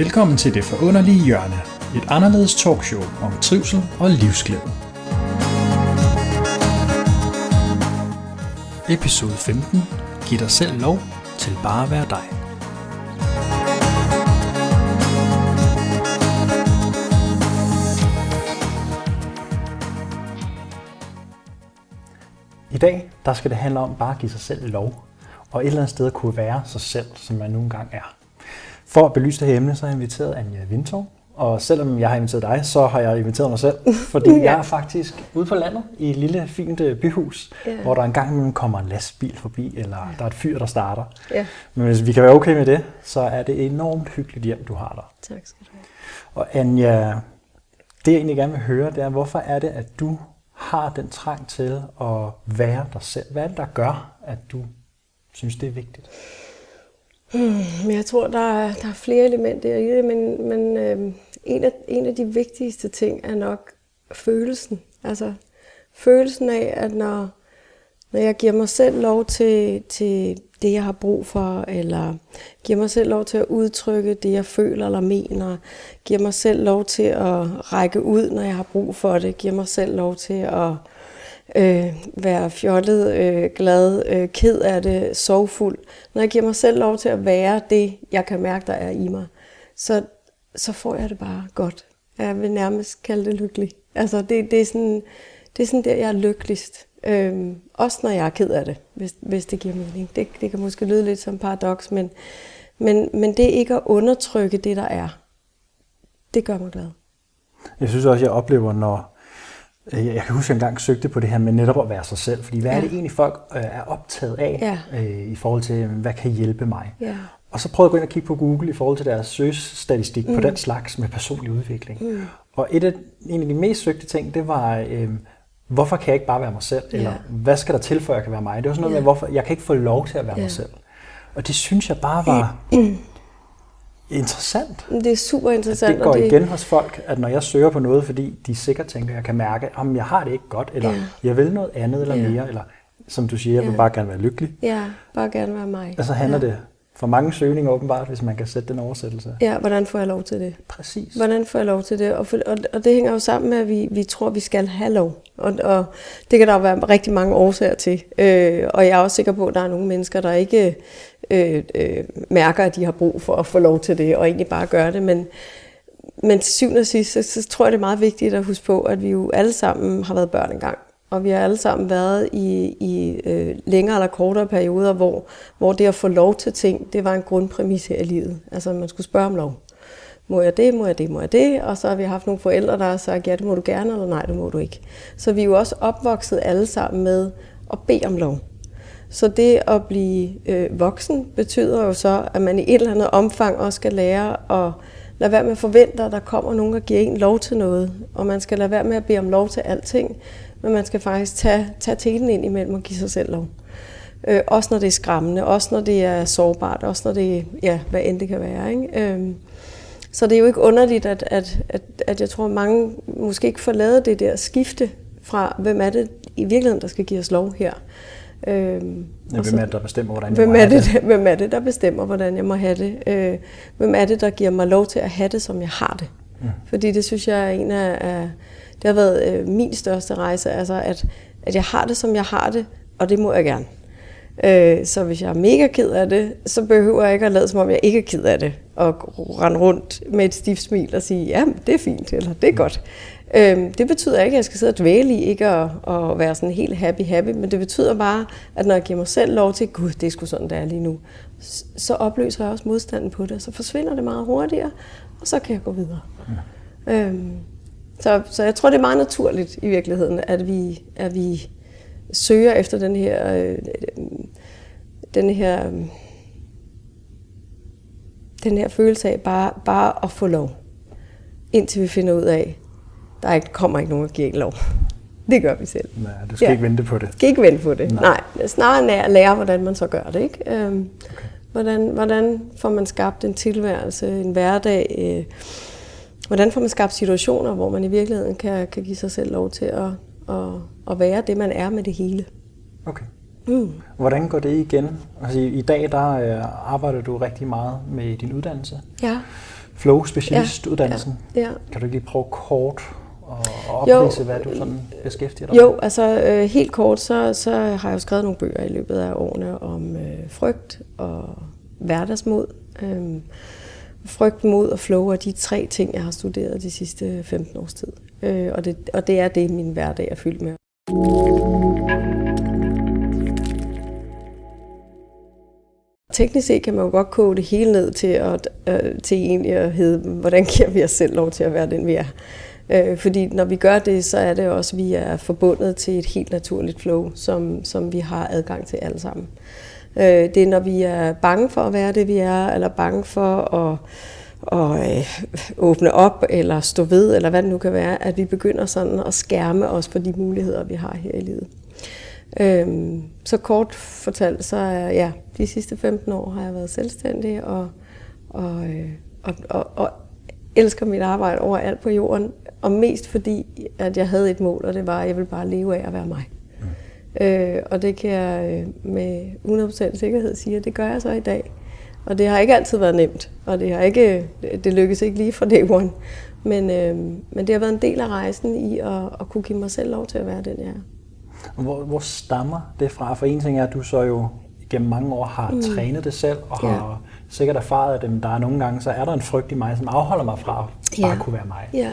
Velkommen til Det Forunderlige Hjørne, et anderledes talkshow om trivsel og livsglæde. Episode 15. Giv dig selv lov til bare at være dig. I dag der skal det handle om bare at give sig selv lov, og et eller andet sted at kunne være sig selv, som man nu engang er. For at belyse det her emne, så har jeg inviteret Anja Vintov. Og selvom jeg har inviteret dig, så har jeg inviteret mig selv, fordi ja. jeg er faktisk ude på landet i et lille fint øh, byhus, ja. hvor der engang imellem kommer en lastbil forbi, eller ja. der er et fyr, der starter. Ja. Men hvis vi kan være okay med det, så er det enormt hyggeligt hjem, du har der. Tak skal du have. Og Anja, det jeg egentlig gerne vil høre, det er, hvorfor er det, at du har den trang til at være dig selv? Hvad er det, der gør, at du synes, det er vigtigt? Hmm, men jeg tror, der er, der er flere elementer i det, men, men øh, en, af, en af de vigtigste ting er nok følelsen. Altså følelsen af, at når, når jeg giver mig selv lov til, til det, jeg har brug for, eller giver mig selv lov til at udtrykke det, jeg føler eller mener, giver mig selv lov til at række ud, når jeg har brug for det, giver mig selv lov til at øh, være fjollet, øh, glad, øh, ked af det, sorgfuld. Når jeg giver mig selv lov til at være det, jeg kan mærke, der er i mig, så, så får jeg det bare godt. Jeg vil nærmest kalde det lykkelig. Altså, det, det, er, sådan, det er sådan der, jeg er lykkeligst. Øhm, også når jeg er ked af det, hvis, hvis det giver mening. Det, det kan måske lyde lidt som paradoks, men, men, men det ikke at undertrykke det, der er, det gør mig glad. Jeg synes også, jeg oplever, når, jeg kan huske, at jeg engang søgte på det her med netop at være sig selv. Fordi hvad ja. er det egentlig, folk øh, er optaget af ja. øh, i forhold til, hvad kan hjælpe mig? Ja. Og så prøvede jeg at gå ind og kigge på Google i forhold til deres søgestatistik mm. på den slags med personlig udvikling. Mm. Og et af, en af de mest søgte ting, det var, øh, hvorfor kan jeg ikke bare være mig selv? Eller hvad skal der til, for at jeg kan være mig? Det var sådan noget ja. med, hvorfor jeg kan ikke få lov til at være ja. mig selv. Og det synes jeg bare var... Interessant. Det er super interessant. At det går det... igen hos folk, at når jeg søger på noget, fordi de sikkert tænker, at jeg kan mærke, at jeg har det ikke godt, eller ja. jeg vil noget andet eller ja. mere, eller som du siger, jeg vil ja. bare gerne være lykkelig. Ja, bare gerne være mig. Og så handler ja. det for mange søgninger åbenbart, hvis man kan sætte den oversættelse. Ja, hvordan får jeg lov til det? Præcis. Hvordan får jeg lov til det? Og, for, og, og det hænger jo sammen med, at vi, vi tror, vi skal have lov. Og, og det kan der jo være rigtig mange årsager til. Øh, og jeg er også sikker på, at der er nogle mennesker, der ikke øh, øh, mærker, at de har brug for at få lov til det, og egentlig bare gøre det. Men, men til syvende og sidst, så, så tror jeg, det er meget vigtigt at huske på, at vi jo alle sammen har været børn engang. Og vi har alle sammen været i, i øh, længere eller kortere perioder, hvor, hvor det at få lov til ting, det var en grundpræmis her i livet. Altså man skulle spørge om lov. Må jeg det, må jeg det, må jeg det? Og så har vi haft nogle forældre, der har sagt, ja, det må du gerne, eller nej, det må du ikke. Så vi er jo også opvokset alle sammen med at bede om lov. Så det at blive øh, voksen betyder jo så, at man i et eller andet omfang også skal lære at lade være med at forvente, at der kommer nogen, og giver en lov til noget. Og man skal lade være med at bede om lov til alting, men man skal faktisk tage, tage telen ind imellem og give sig selv lov. Øh, også når det er skræmmende, også når det er sårbart, også når det er, ja, hvad end det kan være. Ikke? Øh, så det er jo ikke underligt, at, at, at, at jeg tror, at mange måske ikke får lavet det der skifte fra, hvem er det i virkeligheden, der skal give os lov her. Øhm, ja, hvem er det, der bestemmer, hvordan jeg hvem må er det, det? Hvem er det, der bestemmer, hvordan jeg må have det? Øh, hvem er det, der giver mig lov til at have det, som jeg har det? Mm. Fordi det synes jeg er en af, af det har været øh, min største rejse, altså at, at jeg har det, som jeg har det, og det må jeg gerne. Øh, så hvis jeg er mega ked af det, så behøver jeg ikke at lade som om jeg ikke er ked af det, og rende rundt med et stift smil og sige, ja, det er fint, eller det er godt. Øhm, det betyder ikke, at jeg skal sidde og dvæle i ikke at, at være sådan helt happy-happy, men det betyder bare, at når jeg giver mig selv lov til, gud, det er sgu sådan, det er lige nu, så opløser jeg også modstanden på det, så forsvinder det meget hurtigere, og så kan jeg gå videre. Ja. Øhm, så, så jeg tror, det er meget naturligt i virkeligheden, at vi, at vi søger efter den her, øh, den her, den her følelse af bare, bare at få lov, indtil vi finder ud af, der ikke, kommer ikke nogen, der giver lov. Det gør vi selv. Nej, du skal ja. ikke vente på det. skal ikke vente på det. Nej. Nej. Snarere at lære, hvordan man så gør det. Ikke? Øhm, okay. hvordan, hvordan får man skabt en tilværelse, en hverdag? Øh, hvordan får man skabt situationer, hvor man i virkeligheden kan, kan give sig selv lov til at, at, at være det, man er med det hele? Okay. Mm. Hvordan går det igen? Altså, I dag der øh, arbejder du rigtig meget med din uddannelse. Ja flow specialistuddannelsen. Ja. Ja. Kan du ikke lige prøve kort at oprise, hvad du sådan beskæftiger dig Jo, altså øh, helt kort, så, så har jeg jo skrevet nogle bøger i løbet af årene om øh, frygt og hverdagsmod. Øh, frygt, mod og flow er de tre ting, jeg har studeret de sidste 15 års tid. Øh, og, det, og det er det, min hverdag er fyldt med. Teknisk set kan man jo godt koge det hele ned til, at, øh, til egentlig at hedde, hvordan giver vi os selv lov til at være den, vi er. Øh, fordi når vi gør det, så er det også, at vi er forbundet til et helt naturligt flow, som, som vi har adgang til alle sammen. Øh, det er, når vi er bange for at være det, vi er, eller bange for at og øh, åbne op eller stå ved, eller hvad det nu kan være, at vi begynder sådan at skærme os for de muligheder, vi har her i livet. Øhm, så kort fortalt, så er ja, de sidste 15 år har jeg været selvstændig og, og, øh, og, og, og elsker mit arbejde overalt på jorden, og mest fordi, at jeg havde et mål, og det var, at jeg ville bare leve af at være mig. Mm. Øh, og det kan jeg øh, med 100% sikkerhed sige, at det gør jeg så i dag. Og det har ikke altid været nemt, og det har ikke det lykkes ikke lige fra day one. Men, øh, men det har været en del af rejsen i at, at kunne give mig selv lov til at være den, jeg er. Hvor, hvor stammer det fra? For en ting er, at du så jo gennem mange år har mm. trænet det selv, og ja. har sikkert erfaret, at der er nogle gange, så er der en frygt i mig, som afholder mig fra at bare ja. kunne være mig. Ja.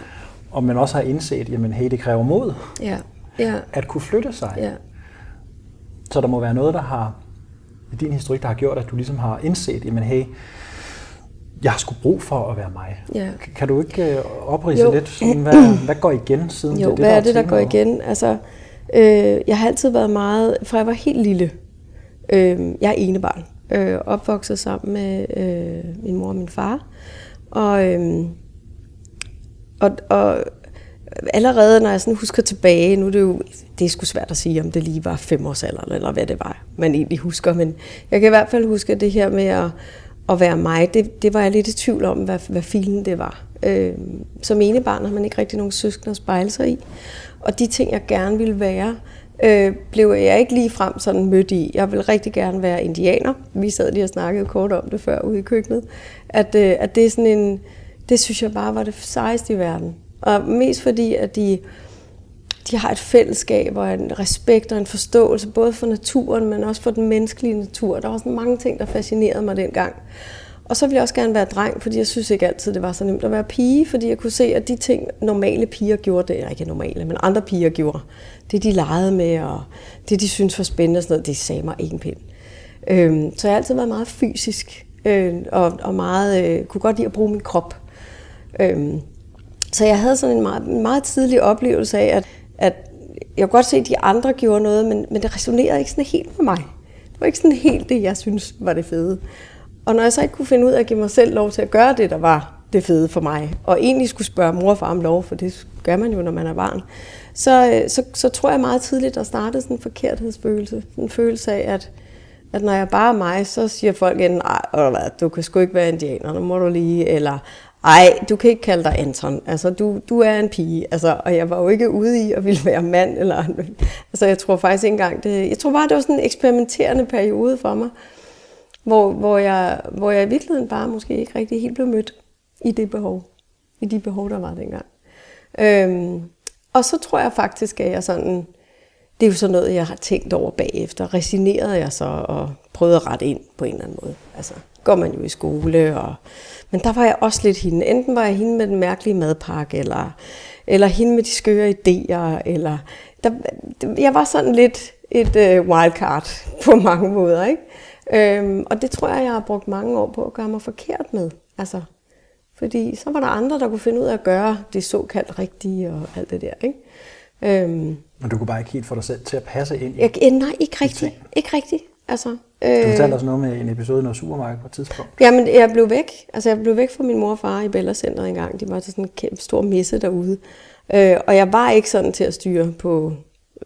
Og man også har indset, at hey, det kræver mod ja. Ja. at kunne flytte sig. Ja. Så der må være noget, der har i din historik, der har gjort, at du ligesom har indset, jamen hey, jeg har sgu brug for at være mig. Ja. Kan du ikke øh, oprise jo. lidt, sådan, hvad, hvad går igen siden jo, det? hvad er det, der går igen? Altså, øh, jeg har altid været meget, fra jeg var helt lille, øh, jeg er ene barn, øh, opvokset sammen med øh, min mor og min far, og, øh, og, og allerede når jeg sådan husker tilbage, nu er det jo, det er sgu svært at sige, om det lige var femårsalderen, eller hvad det var, man egentlig husker, men jeg kan i hvert fald huske det her med at, at være mig, det, det var jeg lidt i tvivl om, hvad, hvad filen det var. Øh, som ene barn har man ikke rigtig nogen søskende at spejle sig i, og de ting, jeg gerne ville være, øh, blev jeg ikke lige frem sådan mødt i. Jeg ville rigtig gerne være indianer. Vi sad lige og snakkede kort om det før ude i køkkenet. At, øh, at det er sådan en, det synes jeg bare var det sejeste i verden. Og mest fordi, at de, de har et fællesskab og en respekt og en forståelse, både for naturen, men også for den menneskelige natur. Der var sådan mange ting, der fascinerede mig dengang. Og så ville jeg også gerne være dreng, fordi jeg synes ikke altid, det var så nemt at være pige, fordi jeg kunne se, at de ting, normale piger gjorde, det er ikke normale, men andre piger gjorde, det de legede med, og det de synes var spændende, og sådan noget, det sagde mig ikke en pind. Øhm, så jeg har altid været meget fysisk, øh, og, og meget, øh, kunne godt lide at bruge min krop. Øhm, så jeg havde sådan en meget, meget tidlig oplevelse af, at, at jeg kunne godt se, at de andre gjorde noget, men, men det resonerede ikke sådan helt med mig. Det var ikke sådan helt det, jeg synes var det fede. Og når jeg så ikke kunne finde ud af at give mig selv lov til at gøre det, der var det fede for mig, og egentlig skulle spørge mor og far om lov, for det gør man jo, når man er barn, så, øh, så, så tror jeg meget tidligt, der startede sådan en forkerthedsfølelse. En følelse af, at, at når jeg bare er mig, så siger folk enten, nej, du kan sgu ikke være indianer, nu må du lige, eller ej, du kan ikke kalde dig Anton. Altså, du, du er en pige. Altså, og jeg var jo ikke ude i at ville være mand. Eller, altså, jeg tror faktisk ikke engang det... Jeg tror bare, det var sådan en eksperimenterende periode for mig, hvor, hvor, jeg, hvor jeg i virkeligheden bare måske ikke rigtig helt blev mødt i det behov. I de behov, der var dengang. Øhm, og så tror jeg faktisk, at jeg sådan... Det er jo sådan noget, jeg har tænkt over bagefter. Resinerede jeg så og prøvede at rette ind på en eller anden måde. Altså, går man jo i skole og men der var jeg også lidt hende. Enten var jeg hende med den mærkelige madpakke, eller, eller hende med de skøre idéer, eller... Der, jeg var sådan lidt et uh, wildcard på mange måder, ikke? Øhm, og det tror jeg, jeg har brugt mange år på at gøre mig forkert med. Altså, fordi så var der andre, der kunne finde ud af at gøre det såkaldt rigtige og alt det der, ikke? Øhm, Men du kunne bare ikke helt få dig selv til at passe ind i jeg, Nej, ikke rigtigt. Ikke rigtigt. Altså, øh, du fortalte os noget med en episode i noget supermarked på et tidspunkt. Jamen, jeg blev væk. Altså, jeg blev væk fra min mor og far i Bella Center en gang. De var til sådan en kæmpe stor messe derude. Øh, og jeg var ikke sådan til at styre på...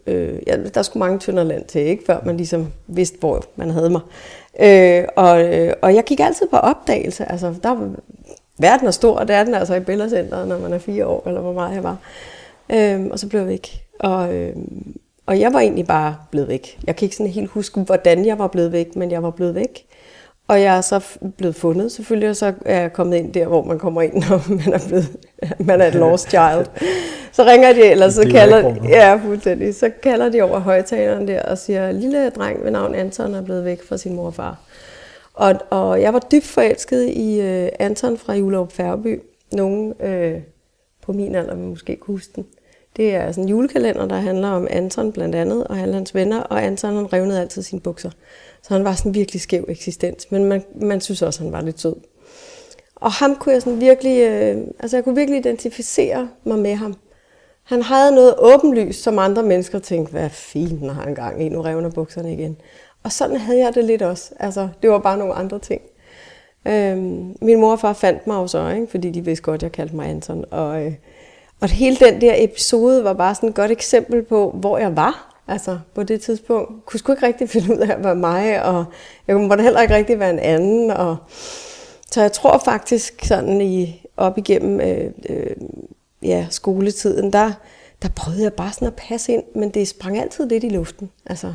Øh, ja, der skulle mange tynder land til, ikke? Før man ligesom vidste, hvor man havde mig. Øh, og, øh, og jeg gik altid på opdagelse. Altså, der verden er stor, og det er den altså i Bella Center, når man er fire år, eller hvor meget jeg var. Øh, og så blev jeg væk. Og, øh, og jeg var egentlig bare blevet væk. Jeg kan ikke sådan helt huske, hvordan jeg var blevet væk, men jeg var blevet væk. Og jeg er så blevet fundet selvfølgelig, og så er jeg kommet ind der, hvor man kommer ind, når man er, blevet, man er et lost child. Så ringer de, eller så kalder, ja, fuldstændig, så kalder de over højtaleren der og siger, lille dreng ved navn Anton er blevet væk fra sin mor og far. Og, og jeg var dybt forelsket i uh, Anton fra Julerup Færby. Nogen uh, på min alder måske kunne huske den. Det er sådan en julekalender, der handler om Anton blandt andet, og alle hans venner, og Anton han revnede altid sine bukser. Så han var sådan en virkelig skæv eksistens, men man, man synes også, han var lidt sød. Og ham kunne jeg sådan virkelig, øh, altså jeg kunne virkelig identificere mig med ham. Han havde noget åbenlyst, som andre mennesker tænkte, hvad fint, når han gang i, nu revner bukserne igen. Og sådan havde jeg det lidt også. Altså, det var bare nogle andre ting. Øhm, min mor og far fandt mig også, ikke? fordi de vidste godt, at jeg kaldte mig Anton. Og, øh, og hele den der episode var bare sådan et godt eksempel på, hvor jeg var. Altså på det tidspunkt. Jeg kunne sgu ikke rigtig finde ud af at være mig, og jeg måtte heller ikke rigtig være en anden. Og, så jeg tror faktisk sådan i, op igennem øh, øh, ja, skoletiden, der, der prøvede jeg bare sådan at passe ind, men det sprang altid lidt i luften. Altså,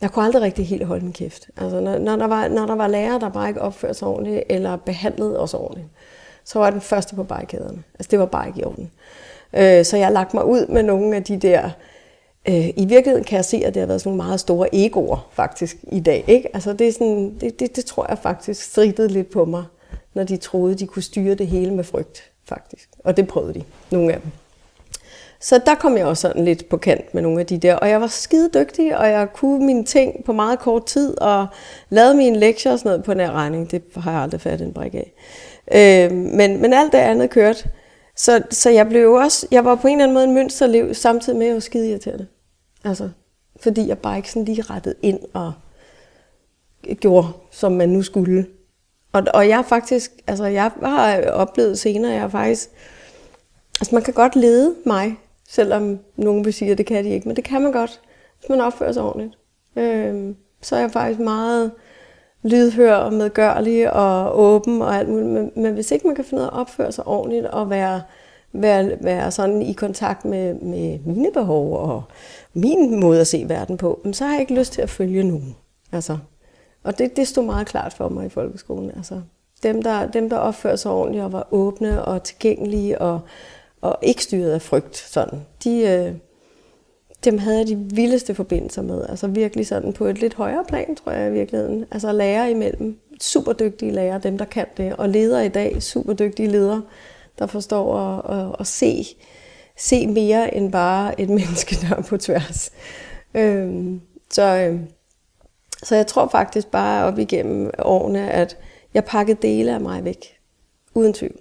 jeg kunne aldrig rigtig helt holde min kæft. Altså, når, når, der var, når der var lærere, der bare ikke opførte sig ordentligt, eller behandlede os ordentligt, så var jeg den første på barrikaderne. Altså, det var bare ikke i orden. Øh, så jeg har lagt mig ud med nogle af de der... Øh, I virkeligheden kan jeg se, at det har været sådan nogle meget store egoer, faktisk, i dag. Ikke? Altså, det, er sådan, det, det, det tror jeg faktisk stridede lidt på mig, når de troede, de kunne styre det hele med frygt, faktisk. Og det prøvede de, nogle af dem. Så der kom jeg også sådan lidt på kant med nogle af de der. Og jeg var skide dygtig, og jeg kunne mine ting på meget kort tid, og lavede mine lektier og sådan noget på nær regning. Det har jeg aldrig fattet en brik af. Øh, men, men alt det andet kørte. Så, så jeg blev også, jeg var på en eller anden måde en mønsterliv, samtidig med at jeg var skide irriterende. Altså, fordi jeg bare ikke sådan lige rettede ind og gjorde, som man nu skulle. Og, og jeg faktisk, altså jeg har oplevet senere, jeg har faktisk, altså man kan godt lede mig, selvom nogen vil sige, at det kan de ikke, men det kan man godt, hvis man opfører sig ordentligt. Øh, så er jeg faktisk meget lydhør og medgørlig og åben og alt muligt. Men, men hvis ikke man kan finde ud af at opføre sig ordentligt og være, være, være sådan i kontakt med, med mine behov og min måde at se verden på, så har jeg ikke lyst til at følge nogen. Altså, og det, det stod meget klart for mig i folkeskolen. Altså, dem, der, dem, der opførte sig ordentligt og var åbne og tilgængelige og, og ikke styret af frygt, sådan, de, øh, dem havde jeg de vildeste forbindelser med. Altså virkelig sådan på et lidt højere plan, tror jeg i virkeligheden. Altså lærer imellem. Super dygtige lærere, dem der kan det. Og ledere i dag, super dygtige ledere, der forstår at, at, at se, se mere end bare et menneske, der er på tværs. Øhm, så, øhm, så jeg tror faktisk bare op igennem årene, at jeg pakkede dele af mig væk. Uden tvivl.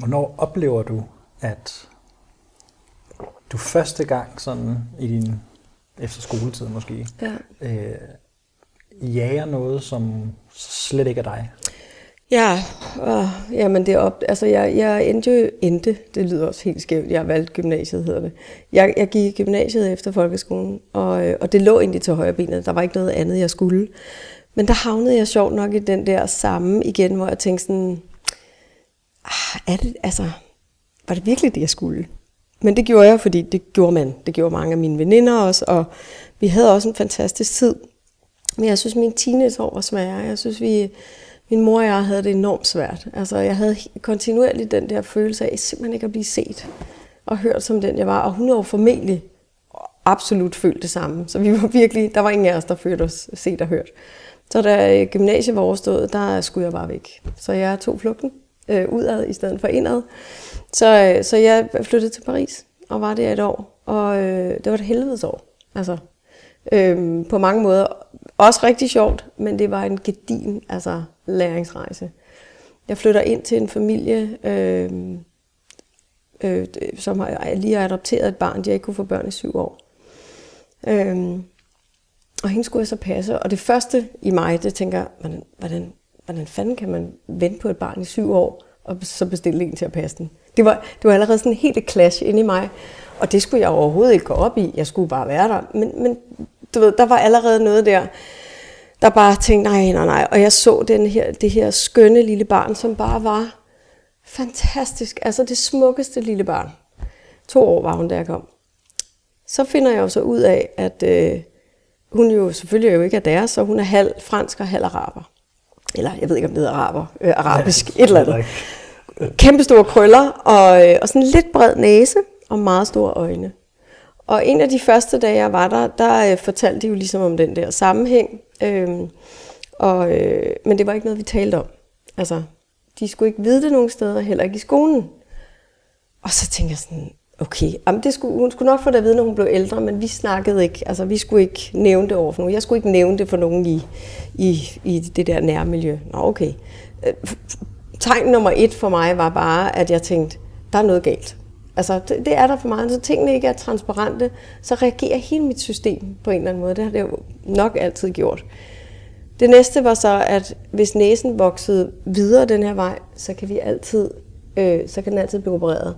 Hvornår oplever du, at du første gang sådan i din efter skoletid måske, ja. øh, jager noget, som slet ikke er dig? Ja, øh, jamen det er op, altså jeg, jeg endte jo, endte, det lyder også helt skævt, jeg valgte gymnasiet hedder det. Jeg, jeg gik i gymnasiet efter folkeskolen, og, øh, og det lå egentlig til højre benet, der var ikke noget andet, jeg skulle. Men der havnede jeg sjovt nok i den der samme igen, hvor jeg tænkte sådan, Ah, er det, altså, var det virkelig det, jeg skulle? Men det gjorde jeg, fordi det gjorde man. Det gjorde mange af mine veninder også, og vi havde også en fantastisk tid. Men jeg synes, min teenageår var svære. Jeg synes, vi, min mor og jeg havde det enormt svært. Altså, jeg havde kontinuerligt den der følelse af simpelthen ikke at blive set og hørt som den, jeg var. Og hun var formentlig absolut følt det samme. Så vi var virkelig, der var ingen af os, der følte os set og hørt. Så da gymnasiet var overstået, der skulle jeg bare væk. Så jeg tog flugten øh, udad i stedet for indad. Så, øh, så jeg flyttede til Paris og var der et år. Og øh, det var et helvedes år. Altså, øh, på mange måder. Også rigtig sjovt, men det var en gedin altså, læringsrejse. Jeg flytter ind til en familie, øh, øh, som har lige har adopteret et barn. De har ikke kunne få børn i syv år. Øh, og hende skulle jeg så passe. Og det første i mig, det tænker, hvordan, hvordan, hvordan fanden kan man vente på et barn i syv år, og så bestille en til at passe den? Det var, det var allerede sådan helt et clash inde i mig. Og det skulle jeg overhovedet ikke gå op i. Jeg skulle bare være der. Men, men du ved, der var allerede noget der, der bare tænkte, nej, nej, nej. Og jeg så den her, det her skønne lille barn, som bare var fantastisk. Altså det smukkeste lille barn. To år var hun, da jeg kom. så finder jeg jo så ud af, at øh, hun jo selvfølgelig jo ikke er deres, så hun er halv fransk og halv araber. Eller jeg ved ikke, om det hedder araber, øh, arabisk, ja, et eller andet. Kæmpe store krøller, og, øh, og sådan en lidt bred næse, og meget store øjne. Og en af de første dage, jeg var der, der øh, fortalte de jo ligesom om den der sammenhæng. Øh, og, øh, men det var ikke noget, vi talte om. Altså, de skulle ikke vide det nogen steder, heller ikke i skolen. Og så tænkte jeg sådan, okay, jamen det skulle, hun skulle nok få det at vide, når hun blev ældre, men vi snakkede ikke, altså vi skulle ikke nævne det over for nogen. Jeg skulle ikke nævne det for nogen i, i, i det der nærmiljø. Nå, okay. Øh, tegn nummer et for mig var bare, at jeg tænkte, der er noget galt. Altså, det, det er der for meget. Så tingene ikke er transparente, så reagerer hele mit system på en eller anden måde. Det har det jo nok altid gjort. Det næste var så, at hvis næsen voksede videre den her vej, så kan vi altid, øh, så kan den altid blive opereret.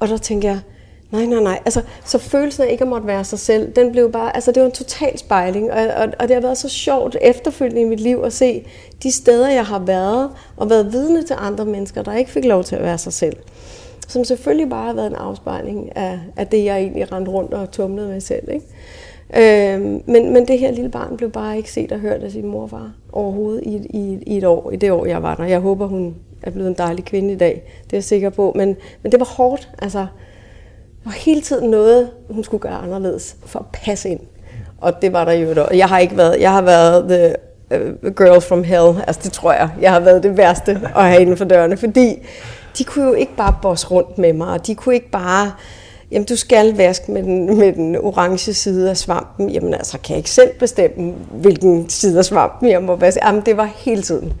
Og der tænker jeg, nej, nej, nej. Altså, så følelsen af ikke at måtte være sig selv, den blev bare, altså det var en total spejling. Og, og, og det har været så sjovt efterfølgende i mit liv at se de steder, jeg har været, og været vidne til andre mennesker, der ikke fik lov til at være sig selv. Som selvfølgelig bare har været en afspejling af, af det, jeg egentlig rendte rundt og tumlede med selv. Ikke? Øhm, men, men det her lille barn blev bare ikke set og hørt af sin mor og far overhovedet i, i, i et år, i det år, jeg var der. Jeg håber, hun er blevet en dejlig kvinde i dag, det er jeg sikker på. Men, men det var hårdt, altså. Der var hele tiden noget, hun skulle gøre anderledes for at passe ind. Og det var der jo. Jeg har ikke været, jeg har været the øh, girl from hell, altså det tror jeg. Jeg har været det værste at have inden for dørene, fordi de kunne jo ikke bare bosse rundt med mig, og de kunne ikke bare jamen du skal vaske med den, med den orange side af svampen. Jamen altså, kan jeg ikke selv bestemme, hvilken side af svampen jeg må vaske? Jamen det var hele tiden.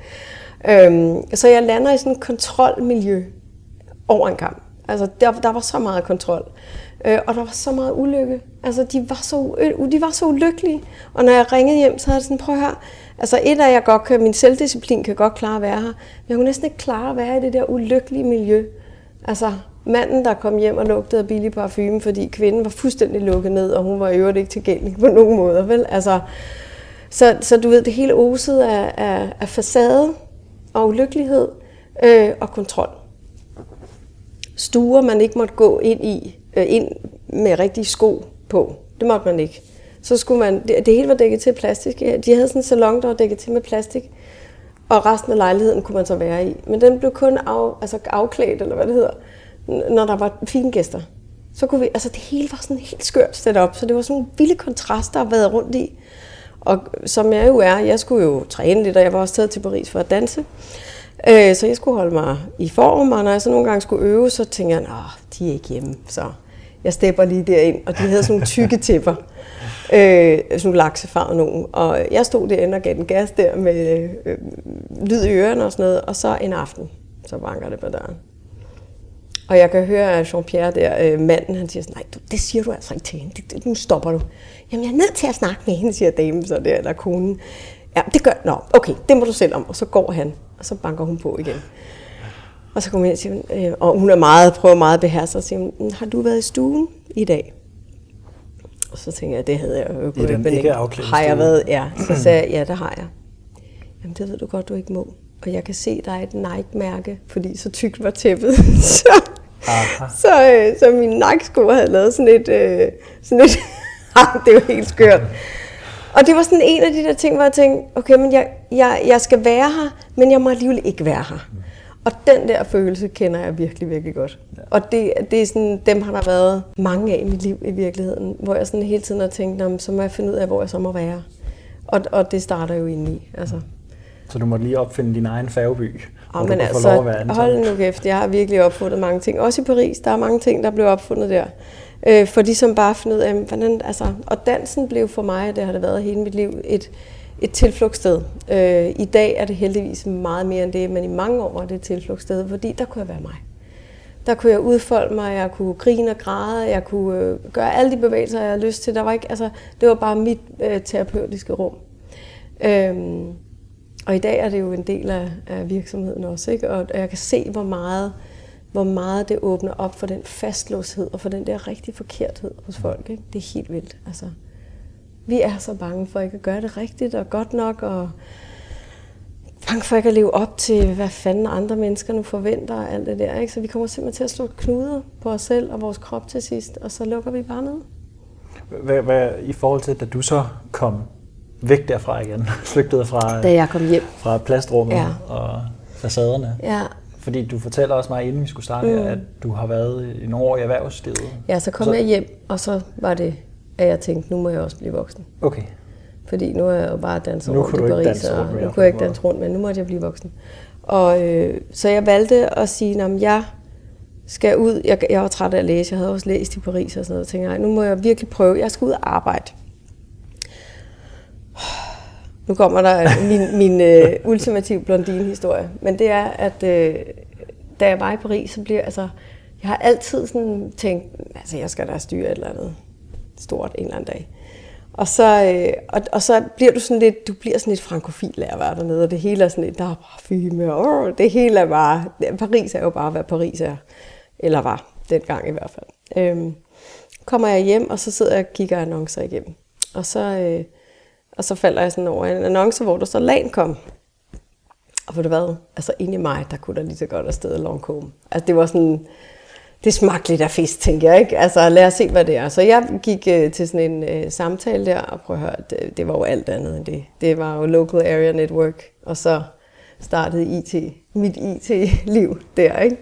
Øhm, så jeg lander i sådan et kontrolmiljø over en kamp. Altså der, der var så meget kontrol. Øh, og der var så meget ulykke. Altså de var, så, øh, de var så ulykkelige. Og når jeg ringede hjem, så havde jeg sådan, prøv at høre, Altså et af jeg godt kan, min selvdisciplin kan godt klare at være her, men jeg kunne næsten ikke klare at være i det der ulykkelige miljø. Altså manden, der kom hjem og lugtede af billig parfume, fordi kvinden var fuldstændig lukket ned, og hun var i øvrigt ikke tilgængelig på nogen måder, vel? Altså, så, så du ved, det hele osede af, af, af facade og ulykkelighed øh, og kontrol. Stuer, man ikke måtte gå ind i, øh, ind med rigtige sko på. Det måtte man ikke. Så skulle man, det, det hele var dækket til plastik. De havde sådan en salon, der var dækket til med plastik. Og resten af lejligheden kunne man så være i. Men den blev kun af, altså afklædt, eller hvad det hedder, når der var fine gæster. Så kunne vi, altså det hele var sådan helt skørt sat op, så det var sådan nogle vilde kontraster at være rundt i. Og som jeg jo er, jeg skulle jo træne lidt, og jeg var også taget til Paris for at danse. Øh, så jeg skulle holde mig i form, og når jeg så nogle gange skulle øve, så tænkte jeg, at de er ikke hjemme, så jeg stepper lige derind. Og de havde sådan nogle tykke tæpper, øh, sådan nogle laksefarvede nogen. Og jeg stod derinde og gav den gas der med øh, lyd i ørerne og sådan noget, og så en aften, så banker det på døren. Og jeg kan høre, at Jean-Pierre der, øh, manden, han siger sådan, nej, du, det siger du altså ikke til hende, det, det, nu stopper du. Jamen, jeg er nødt til at snakke med hende, siger damen så der, eller konen. Ja, det gør, nå, okay, det må du selv om. Og så går han, og så banker hun på igen. Og så kommer hun ind og siger, øh, og hun er meget, prøver meget at beherske og siger, mm, har du været i stuen i dag? Og så tænker jeg, det havde jeg jo ikke Har jeg været? Ja. Så sagde jeg, ja, det har jeg. Jamen, det ved du godt, du ikke må. Og jeg kan se, der er et Nike-mærke, fordi så tykt var tæppet. så, så, øh, så min Nike-sko havde lavet sådan et... Øh, sådan et det var helt skørt. Og det var sådan en af de der ting, hvor jeg tænkte, okay, men jeg, jeg, jeg skal være her, men jeg må alligevel ikke være her. Og den der følelse kender jeg virkelig, virkelig godt. Ja. Og det, det er sådan, dem har der været mange af i mit liv i virkeligheden, hvor jeg sådan hele tiden har tænkt, så må jeg finde ud af, hvor jeg så må være. Og, og det starter jo indeni. Altså. Så du må lige opfinde din egen færgeby, hvor men altså, lov at være hold nu kæft, jeg har virkelig opfundet mange ting. Også i Paris, der er mange ting, der blev opfundet der. Øh, for de som bare ud af, hvordan, altså, og dansen blev for mig, det har det været hele mit liv, et, et tilflugtssted. Øh, I dag er det heldigvis meget mere end det, men i mange år var det et tilflugtssted, fordi der kunne jeg være mig. Der kunne jeg udfolde mig, jeg kunne grine og græde, jeg kunne øh, gøre alle de bevægelser, jeg havde lyst til. Der var ikke, altså, det var bare mit øh, terapeutiske rum. Øh, og i dag er det jo en del af, af virksomheden også, ikke? og jeg kan se, hvor meget, hvor meget det åbner op for den fastlåshed og for den der rigtig forkerthed hos folk. Ikke? Det er helt vildt. Altså, vi er så bange for ikke at gøre det rigtigt og godt nok, og bange for ikke at leve op til, hvad fanden andre mennesker nu forventer og alt det der. Ikke? Så vi kommer simpelthen til at slå knuder på os selv og vores krop til sidst, og så lukker vi bare ned. Hvad, hvad, I forhold til, da du så kom væk derfra igen, flygtede fra, da jeg kom hjem. fra plastrummet ja. og facaderne. Ja. Fordi du fortæller også mig, inden vi skulle starte mm. at du har været i nogle år i erhvervslivet. Ja, så kom så... jeg hjem, og så var det, at jeg tænkte, nu må jeg også blive voksen. Okay. Fordi nu er jeg jo bare danset rundt i Paris, og nu kunne jeg ikke danse rundt, men nu måtte jeg blive voksen. Og øh, så jeg valgte at sige, at jeg skal ud. Jeg, jeg var træt af at læse. Jeg havde også læst i Paris og sådan noget. Jeg tænkte, nu må jeg virkelig prøve. Jeg skal ud og arbejde. Nu kommer der min, min øh, ultimative blondine-historie. Men det er, at øh, da jeg var i Paris, så bliver altså... Jeg har altid sådan tænkt, altså jeg skal da styre et eller andet stort en eller anden dag. Og så, øh, og, og så bliver du sådan lidt, du bliver sådan lidt frankofil af at være dernede, og det hele er sådan lidt, der er parfume, og det hele er bare, Paris er jo bare, hvad Paris er, eller var, dengang i hvert fald. Øhm, kommer jeg hjem, og så sidder jeg og kigger annoncer igennem. Og så, øh, og så falder jeg sådan over en annonce, hvor der så LAN kom. Og ved du hvad? Altså inde i mig, der kunne der lige så godt afsted Longcomb. Altså det var sådan, det smagte lidt af fisk, tænker jeg. Ikke? Altså lad os se, hvad det er. Så jeg gik øh, til sådan en øh, samtale der, og prøv at høre, det, det var jo alt andet end det. Det var jo Local Area Network, og så startede IT, mit IT-liv der. Ikke?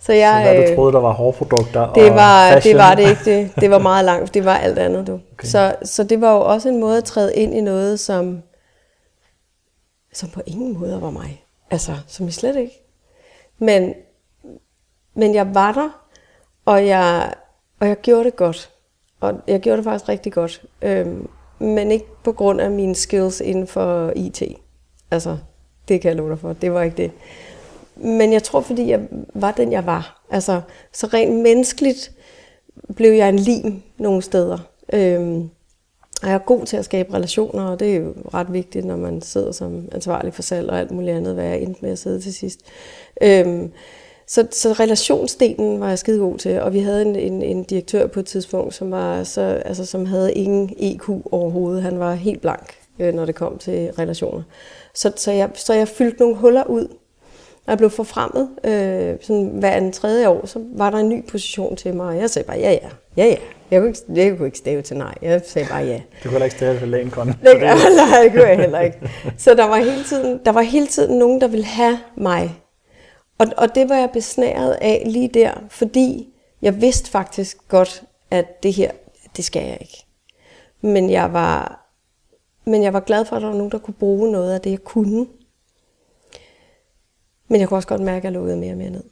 Så, jeg, så hvad du øh, troede, der var hårprodukter det var, og fashion? Det var det ikke. Det, det var meget langt. Det var alt andet, du. Okay. Så, så det var jo også en måde at træde ind i noget, som, som på ingen måde var mig. Altså, som jeg slet ikke. Men, men jeg var der, og jeg, og jeg gjorde det godt. Og jeg gjorde det faktisk rigtig godt. Øhm, men ikke på grund af mine skills inden for IT. Altså, det kan jeg love dig for. Det var ikke det. Men jeg tror, fordi jeg var den, jeg var. Altså, så rent menneskeligt blev jeg en lim nogle steder. Øhm, og jeg er god til at skabe relationer, og det er jo ret vigtigt, når man sidder som ansvarlig for salg og alt muligt andet, hvad jeg endte med at sidde til sidst. Øhm, så, så relationsdelen var jeg skide god til, og vi havde en, en, en direktør på et tidspunkt, som, var så, altså, som havde ingen EQ overhovedet. Han var helt blank, øh, når det kom til relationer. Så, så, jeg, så jeg fyldte nogle huller ud, når jeg blev forfremmet, øh, sådan hver anden tredje år, så var der en ny position til mig, og jeg sagde bare, ja, ja, ja, ja. Jeg kunne, ikke, jeg kunne ikke stave til nej, jeg sagde bare ja. Du kunne ikke stave til lægenkon. Nej, det kunne jeg heller ikke. Så der var hele tiden, der var hele tiden nogen, der ville have mig. Og, og det var jeg besnæret af lige der, fordi jeg vidste faktisk godt, at det her, det skal jeg ikke. Men jeg var, men jeg var glad for, at der var nogen, der kunne bruge noget af det, jeg kunne. Men jeg kunne også godt mærke, at jeg lukkede mere og mere ned.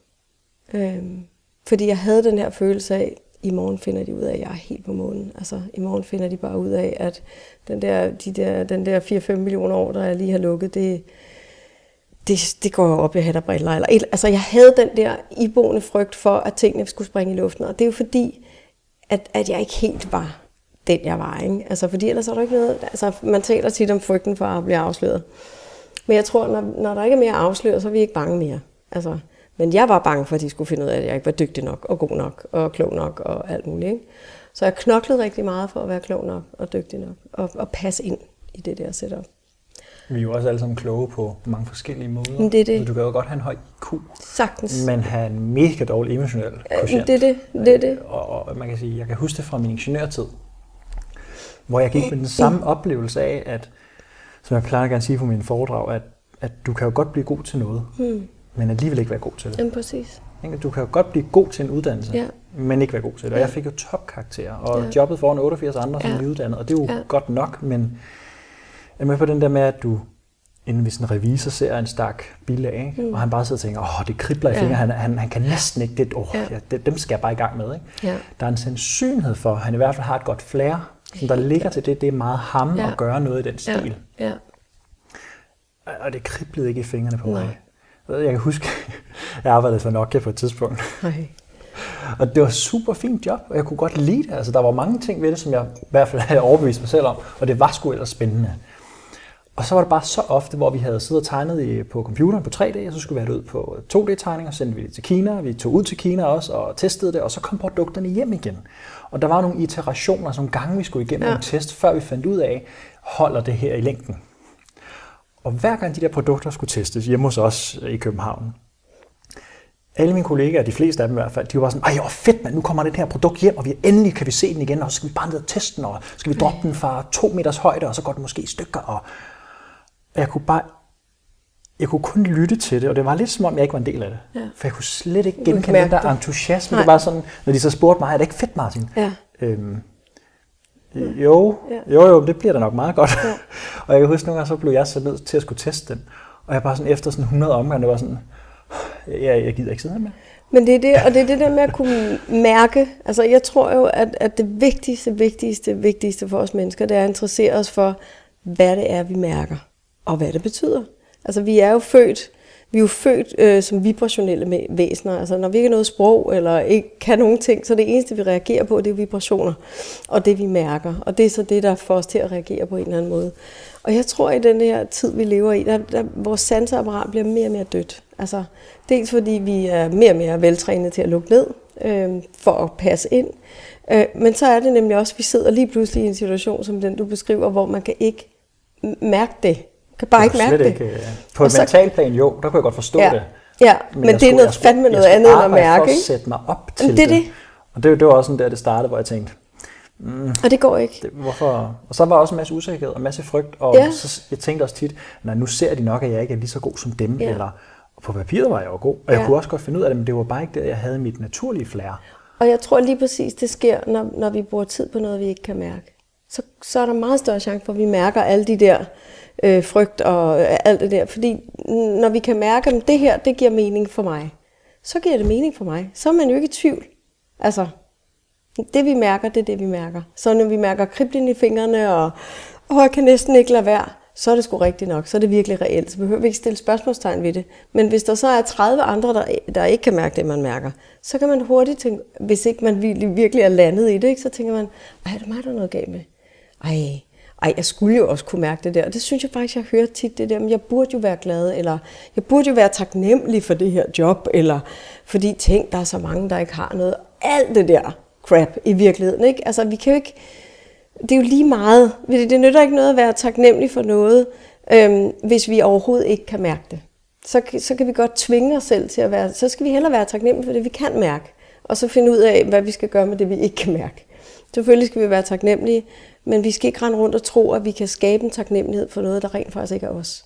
Øhm, fordi jeg havde den her følelse af, i morgen finder de ud af, at jeg er helt på månen. Altså, i morgen finder de bare ud af, at den der, de der, den der 4-5 millioner år, der jeg lige har lukket, det, det, det går op, i hat og briller. Eller, altså, jeg havde den der iboende frygt for, at tingene skulle springe i luften. Og det er jo fordi, at, at jeg ikke helt var den, jeg var. Ikke? Altså, fordi ellers er der ikke noget... Altså, man taler tit om frygten for at blive afsløret. Men jeg tror, når, når der ikke er mere afsløret, så er vi ikke bange mere. Altså, men jeg var bange for, at de skulle finde ud af, at jeg ikke var dygtig nok, og god nok, og klog nok, og alt muligt. Ikke? Så jeg knoklede rigtig meget for at være klog nok, og dygtig nok, og, og passe ind i det der setup. Vi er jo også alle sammen kloge på mange forskellige måder. Men det er det. Du kan jo godt have en høj IQ. Sagtens. Men have en mega dårlig emotionel quotient. Det er det. det, er det. Og, og, man kan sige, jeg kan huske det fra min ingeniørtid, hvor jeg gik med den samme oplevelse af, at, som jeg plejer at gerne sige på mine foredrag, at at du kan jo godt blive god til noget, mm. men alligevel ikke være god til det. Jamen præcis. Du kan jo godt blive god til en uddannelse, ja. men ikke være god til det. Og jeg fik jo topkarakterer, og ja. jobbet foran 88 andre som ja. nyuddannet, og det er jo ja. godt nok, men jeg er med på den der med, at du, inden hvis en revisor ser en stak bilag, mm. og han bare sidder og tænker, åh, det kribler i ja. fingrene, han, han, han kan næsten ikke det, åh, ja. Ja, det, dem skal jeg bare i gang med. Ikke? Ja. Der er en sandsynlighed for, at han i hvert fald har et godt flair, som der ligger til det, det er meget ham ja. at gøre noget i den stil. Ja. Ja og det kriblede ikke i fingrene på mig. Nej. Jeg kan huske, jeg arbejdede for Nokia på et tidspunkt. Nej. Og det var et super fint job, og jeg kunne godt lide det. Altså, der var mange ting ved det, som jeg i hvert fald havde overbevist mig selv om, og det var sgu ellers spændende. Og så var det bare så ofte, hvor vi havde siddet og tegnet i, på computeren på 3D, og så skulle vi have det ud på 2D-tegninger, sendte vi det til Kina, vi tog ud til Kina også og testede det, og så kom produkterne hjem igen. Og der var nogle iterationer, som gange vi skulle igennem ja. en test, før vi fandt ud af, holder det her i længden. Og hver gang de der produkter skulle testes hjemme hos os i København, alle mine kollegaer, de fleste af dem i hvert fald, de var bare sådan, ej, hvor fedt, man, nu kommer det her produkt hjem, og vi endelig kan vi se den igen, og så skal vi bare ned og teste den, og så skal vi droppe den fra to meters højde, og så går den måske i stykker, og jeg kunne bare, jeg kunne kun lytte til det, og det var lidt som om, jeg ikke var en del af det. Ja. For jeg kunne slet ikke genkende den der entusiasme. Nej. Det var sådan, når de så spurgte mig, er det ikke fedt, Martin? Ja. Øhm, jo, ja. jo, jo, det bliver da nok meget godt. Ja. og jeg kan huske, nogle gange så blev jeg så nødt til at skulle teste den. Og jeg bare sådan efter sådan 100 omgange, det var sådan, jeg, jeg gider ikke sidde her med. Men det er det, og det er det der med at kunne mærke. Altså jeg tror jo, at, at det vigtigste, vigtigste, vigtigste for os mennesker, det er at interessere os for, hvad det er, vi mærker, og hvad det betyder. Altså vi er jo født, vi er jo født øh, som vibrationelle væsener. Altså når vi ikke har noget sprog, eller ikke kan nogen ting, så det eneste, vi reagerer på, det er vibrationer, og det vi mærker. Og det er så det, der får os til at reagere på en eller anden måde. Og jeg tror, i den her tid, vi lever i, der, der vores sanseapparat bliver mere og mere dødt. Altså, dels fordi vi er mere og mere veltrænet til at lukke ned, øh, for at passe ind. Øh, men så er det nemlig også, at vi sidder lige pludselig i en situation, som den du beskriver, hvor man kan ikke mærke det. Kan bare ikke mærke det. Ikke, øh, på et mentalt plan, jo, der kunne jeg godt forstå ja, det. Ja, men, men det er noget fandme noget andet end at mærke. Jeg skulle sætte mig op til det. Er det. Og det, det var også sådan der, det startede, hvor jeg tænkte, Mm, og det går ikke. Det, hvorfor? Og så var også en masse usikkerhed og en masse frygt, og ja. så, jeg tænkte også tit, nej, nu ser de nok, at jeg ikke er lige så god som dem, ja. eller på papiret var jeg jo god, og jeg ja. kunne også godt finde ud af det, men det var bare ikke der, jeg havde mit naturlige flair. Og jeg tror lige præcis, det sker, når, når vi bruger tid på noget, vi ikke kan mærke. Så, så er der meget større chance for, at vi mærker alle de der øh, frygt og øh, alt det der. Fordi når vi kan mærke, at det her, det giver mening for mig, så giver det mening for mig. Så er man jo ikke i tvivl. Altså, det vi mærker, det er det vi mærker. Så når vi mærker kriblen i fingrene, og åh, jeg kan næsten ikke lade være, så er det sgu rigtigt nok. Så er det virkelig reelt. Så behøver vi ikke stille spørgsmålstegn ved det. Men hvis der så er 30 andre, der, der ikke kan mærke det, man mærker, så kan man hurtigt tænke, hvis ikke man virkelig er landet i det, ikke, så tænker man, ej, er det mig, der er noget galt med? Ej, ej, jeg skulle jo også kunne mærke det der. Og det synes jeg faktisk, jeg hører tit det der, men jeg burde jo være glad, eller jeg burde jo være taknemmelig for det her job, eller fordi tænk, der er så mange, der ikke har noget. Alt det der crap i virkeligheden. Ikke? Altså, vi kan jo ikke, det er jo lige meget. Det nytter ikke noget at være taknemmelig for noget, øhm, hvis vi overhovedet ikke kan mærke det. Så, så kan vi godt tvinge os selv til at være, så skal vi hellere være taknemmelige for det, vi kan mærke, og så finde ud af, hvad vi skal gøre med det, vi ikke kan mærke. Selvfølgelig skal vi være taknemmelige, men vi skal ikke rende rundt og tro, at vi kan skabe en taknemmelighed for noget, der rent faktisk ikke er os.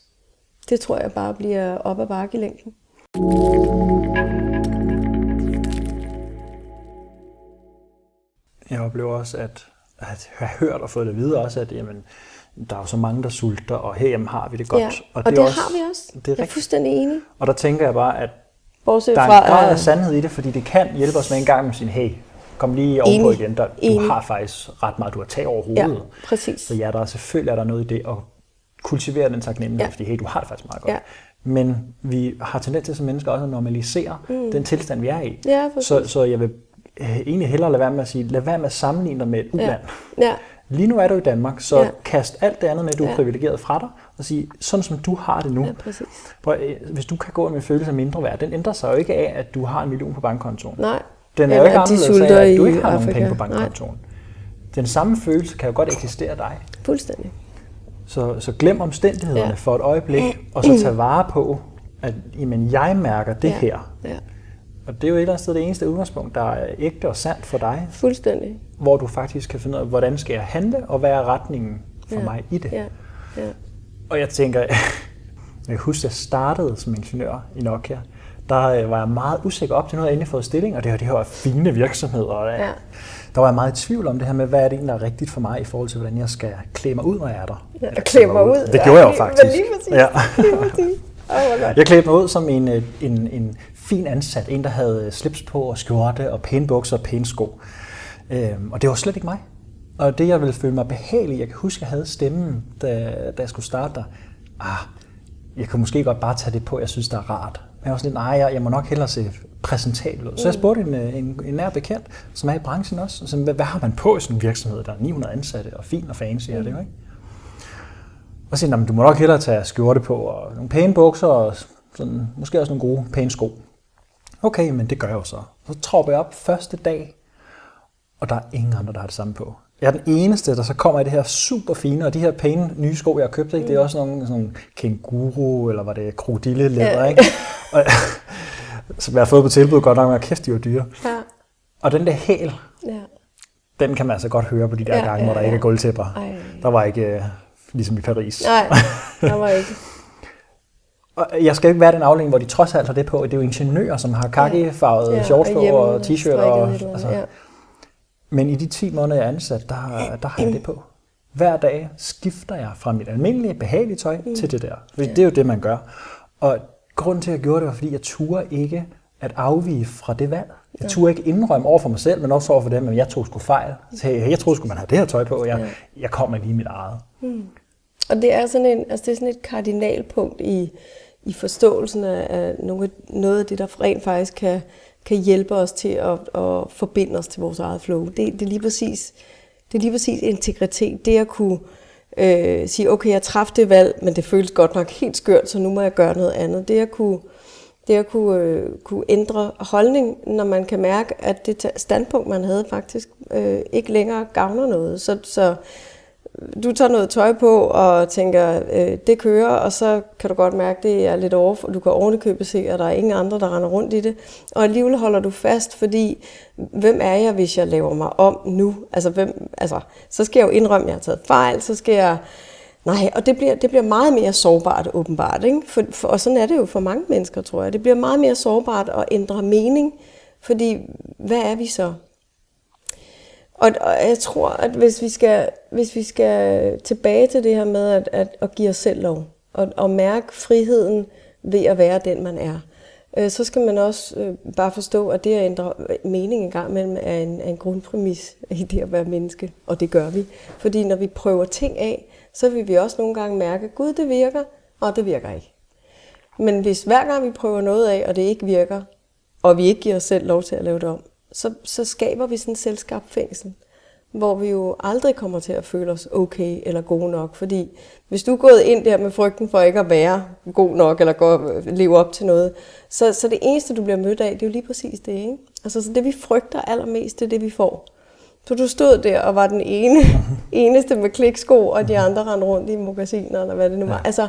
Det tror jeg bare bliver op ad bakke i længden. Jeg oplever også, at, at jeg har hørt og fået det videre også, at jamen, der er jo så mange, der sulter, og herhjemme har vi det godt. Ja, og, og det, det også, har vi også. Det er jeg er fuldstændig enig. Og der tænker jeg bare, at Bortset der er en grad af sandhed i det, fordi det kan hjælpe os med en gang med sin, hey, kom lige ovenpå igen, der, du har faktisk ret meget, du har taget over hovedet. Ja, præcis. Så ja, der er selvfølgelig er der noget i det at kultivere den taknemmelighed, ja. fordi hey, du har det faktisk meget godt. Ja. Men vi har tendens til som mennesker også at normalisere mm. den tilstand, vi er i. Ja, så, så jeg vil øh, egentlig hellere lade være med at sige, lad være med at sammenligne dig med et uland. Ja. Ja. Lige nu er du i Danmark, så ja. kast alt det andet med, du er ja. privilegeret fra dig, og sige, sådan som du har det nu. Ja, præcis. Prøv, øh, hvis du kan gå med følelse af mindre værd, den ændrer sig jo ikke af, at du har en million på bankkontoen. Nej. Den er jo ikke anderledes af, at du ikke har Afrika. nogen penge på bankkontoen. Nej. Den samme følelse kan jo godt eksistere dig. Fuldstændig. Så, så glem omstændighederne ja. for et øjeblik, og så tag vare på, at jamen, jeg mærker det ja. her. Ja. Og det er jo et eller andet sted det eneste udgangspunkt, der er ægte og sandt for dig. Fuldstændig. Hvor du faktisk kan finde ud af, hvordan skal jeg handle, og hvad er retningen for ja. mig i det. Ja. Ja. Og jeg tænker, jeg husker, jeg startede som ingeniør i Nokia. Der øh, var jeg meget usikker op til noget, jeg endelig fået stilling, og det var de her fine virksomheder. Og ja. Der var jeg meget i tvivl om det her med, hvad er det der er rigtigt for mig i forhold til, hvordan jeg skal klæde mig ud, når jeg er der. Ja, klæde mig ud. Det gjorde jeg jo faktisk. Lige præcis. Ja. Lige præcis. Oh, jeg klædte mig ud som en, øh, en, en fin ansat, en der havde slips på og skjorte og pæne bukser og pæne sko. Øhm, og det var slet ikke mig. Og det, jeg ville føle mig behagelig, jeg kan huske, jeg havde stemmen, da, da jeg skulle starte der. Ah, jeg kunne måske godt bare tage det på, jeg synes, det er rart. Men jeg var sådan lidt, nej, jeg, jeg må nok hellere se præsentabel ud. Så jeg spurgte en, øh, en, en nær bekendt, som er i branchen også, så, hvad, hvad har man på i sådan en virksomhed, der er 900 ansatte og fin og fancy, mm. er det jo ikke? Og så siger du må nok hellere tage skjorte på og nogle pæne bukser og sådan, måske også nogle gode, pæne sko. Okay, men det gør jeg jo så. Så tropper jeg op første dag, og der er ingen andre, der har det samme på. Jeg er den eneste, der så kommer i det her super fine, og de her pæne nye sko, jeg har købt, ikke? det er mm. også nogle, sådan nogle kenguru, eller var det krokodille læder, ikke? Og, som jeg har fået på tilbud, godt nok med kæft, de var dyre. Ja. Og den der hæl, Ja. den kan man altså godt høre på de der Ja, gange, ja, hvor der ja. ikke er gulvtæpper. Ej. Der var ikke øh, ligesom i Paris. Nej, der var ikke. Og jeg skal ikke være den afdeling, hvor de trods alt har det på. Det er jo ingeniører, som har kakkefarvede ja, shorts på og t-shirt. Og, altså, ja. Men i de 10 måneder, jeg er ansat, der, har- der har jeg det på. Hver dag skifter jeg fra mit almindelige, behagelige tøj mm. til det der. Fordi det er jo det, man gør. Og grunden til, at jeg gjorde det, var, fordi jeg turde ikke at afvige fra det valg. Jeg turde ikke indrømme over for mig selv, men også over for dem, at jeg tog sgu fejl. Så jeg, jeg troede, skulle man have det her tøj på. Jeg, jeg kom med lige mit eget. Og det er sådan, en, altså det er sådan et kardinalpunkt i, i forståelsen af, af nogle, noget af det, der rent faktisk kan, kan hjælpe os til at, at forbinde os til vores eget flow. Det, det, er lige præcis, det er lige præcis integritet. Det at kunne øh, sige, okay, jeg træffede det valg, men det føles godt nok helt skørt, så nu må jeg gøre noget andet. Det at kunne, det at kunne, øh, kunne ændre holdning, når man kan mærke, at det standpunkt, man havde faktisk øh, ikke længere gavner noget. Så, så du tager noget tøj på og tænker, øh, det kører, og så kan du godt mærke, det er lidt over, du kan ovenikøbet se, at der er ingen andre, der render rundt i det. Og alligevel holder du fast, fordi hvem er jeg, hvis jeg laver mig om nu? Altså, hvem, altså så skal jeg jo indrømme, at jeg har taget fejl, så skal jeg... Nej, og det bliver, det bliver meget mere sårbart, åbenbart. Ikke? For, for, og sådan er det jo for mange mennesker, tror jeg. Det bliver meget mere sårbart at ændre mening, fordi hvad er vi så? Og, og jeg tror, at hvis vi skal, hvis vi skal tilbage til det her med at, at, at give os selv lov, og, og mærke friheden ved at være den, man er, øh, så skal man også øh, bare forstå, at det at ændre mening en gang imellem er en, er en grundpræmis i det at være menneske, og det gør vi. Fordi når vi prøver ting af, så vil vi også nogle gange mærke, at gud, det virker, og det virker ikke. Men hvis hver gang vi prøver noget af, og det ikke virker, og vi ikke giver os selv lov til at lave det om, så, så skaber vi sådan en selvskabt fængsel, hvor vi jo aldrig kommer til at føle os okay eller gode nok. Fordi hvis du er gået ind der med frygten for ikke at være god nok eller gå, leve op til noget, så, så det eneste, du bliver mødt af, det er jo lige præcis det. Ikke? Altså, så det vi frygter allermest, det er det, vi får. Så du stod der og var den ene, eneste med kliksko, og de andre rendte rundt i magasiner, eller hvad det nu var. Ja. Altså,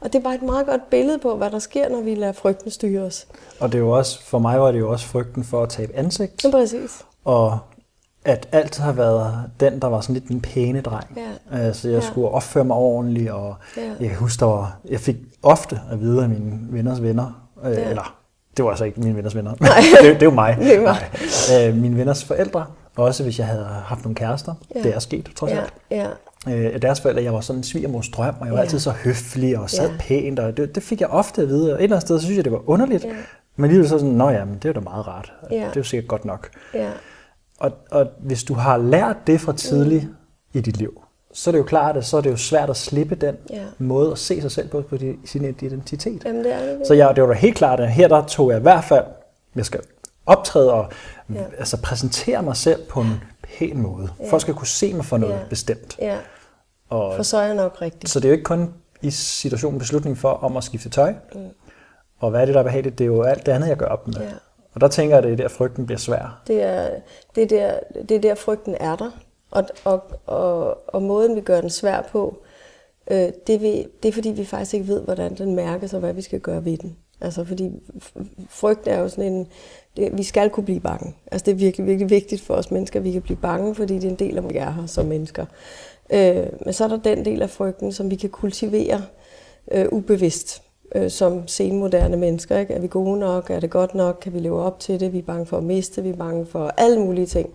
og det var et meget godt billede på, hvad der sker, når vi lader frygten styre os. Og det er jo også, for mig var det jo også frygten for at tabe ansigt. Ja, præcis. Og at altid har været den, der var sådan lidt den pæne dreng. Ja. Altså, jeg Ja. skulle opføre mig ordentligt, og Ja. jeg kan huske, der var, jeg fik ofte at vide af mine venners venner, øh, Ja. eller det var altså ikke mine venners venner, det, det er jo mig. Det er mig. Nej. Øh, mine venners forældre, også hvis jeg havde haft nogle kærester, Ja. det er sket trods Ja, alt. ja, Øh, deres forældre, jeg var sådan en svigermors drøm, og jeg var Ja. altid så høflig og sad Ja. pænt, og det, det fik jeg ofte at vide, og et eller andet sted, så synes jeg, det var underligt, Ja. men alligevel så sådan, nå ja, men det er da meget rart, Ja. det er jo sikkert godt nok. ja. Og, og hvis du har lært det fra tidligt mm. i dit liv, så er det jo klart, at så er det jo svært at slippe den Ja. måde at se sig selv på, på sin identitet. Jamen, det er det. Så jeg, det var da helt klart, at her der tog jeg i hvert fald, jeg skal optræde og Ja. altså præsentere mig selv på en pæn måde. Ja. Folk skal kunne se mig for noget Ja. bestemt. Ja, Og, for så er jeg nok rigtigt. så det er jo ikke kun i situationen beslutning for om at skifte tøj. Mm. Og hvad er det, der er behageligt? Det er jo alt det andet, jeg gør op med. Ja. Og der tænker jeg, at det er der, frygten bliver svær. Det er, det er, der, det er der, frygten er der. Og, og, og, og måden, vi gør den svær på, øh, det, vi, det er fordi, vi faktisk ikke ved, hvordan den mærkes, og hvad vi skal gøre ved den. Altså, fordi f- frygt er jo sådan en... Det, vi skal kunne blive bange. Altså, det er virkelig, virkelig vigtigt for os mennesker, at vi kan blive bange, fordi det er en del af, hvor vi er her som mennesker. Øh, men så er der den del af frygten, som vi kan kultivere øh, ubevidst øh, som senmoderne mennesker. Ikke? Er vi gode nok? Er det godt nok? Kan vi leve op til det? Vi er bange for at miste. Vi er bange for alle mulige ting.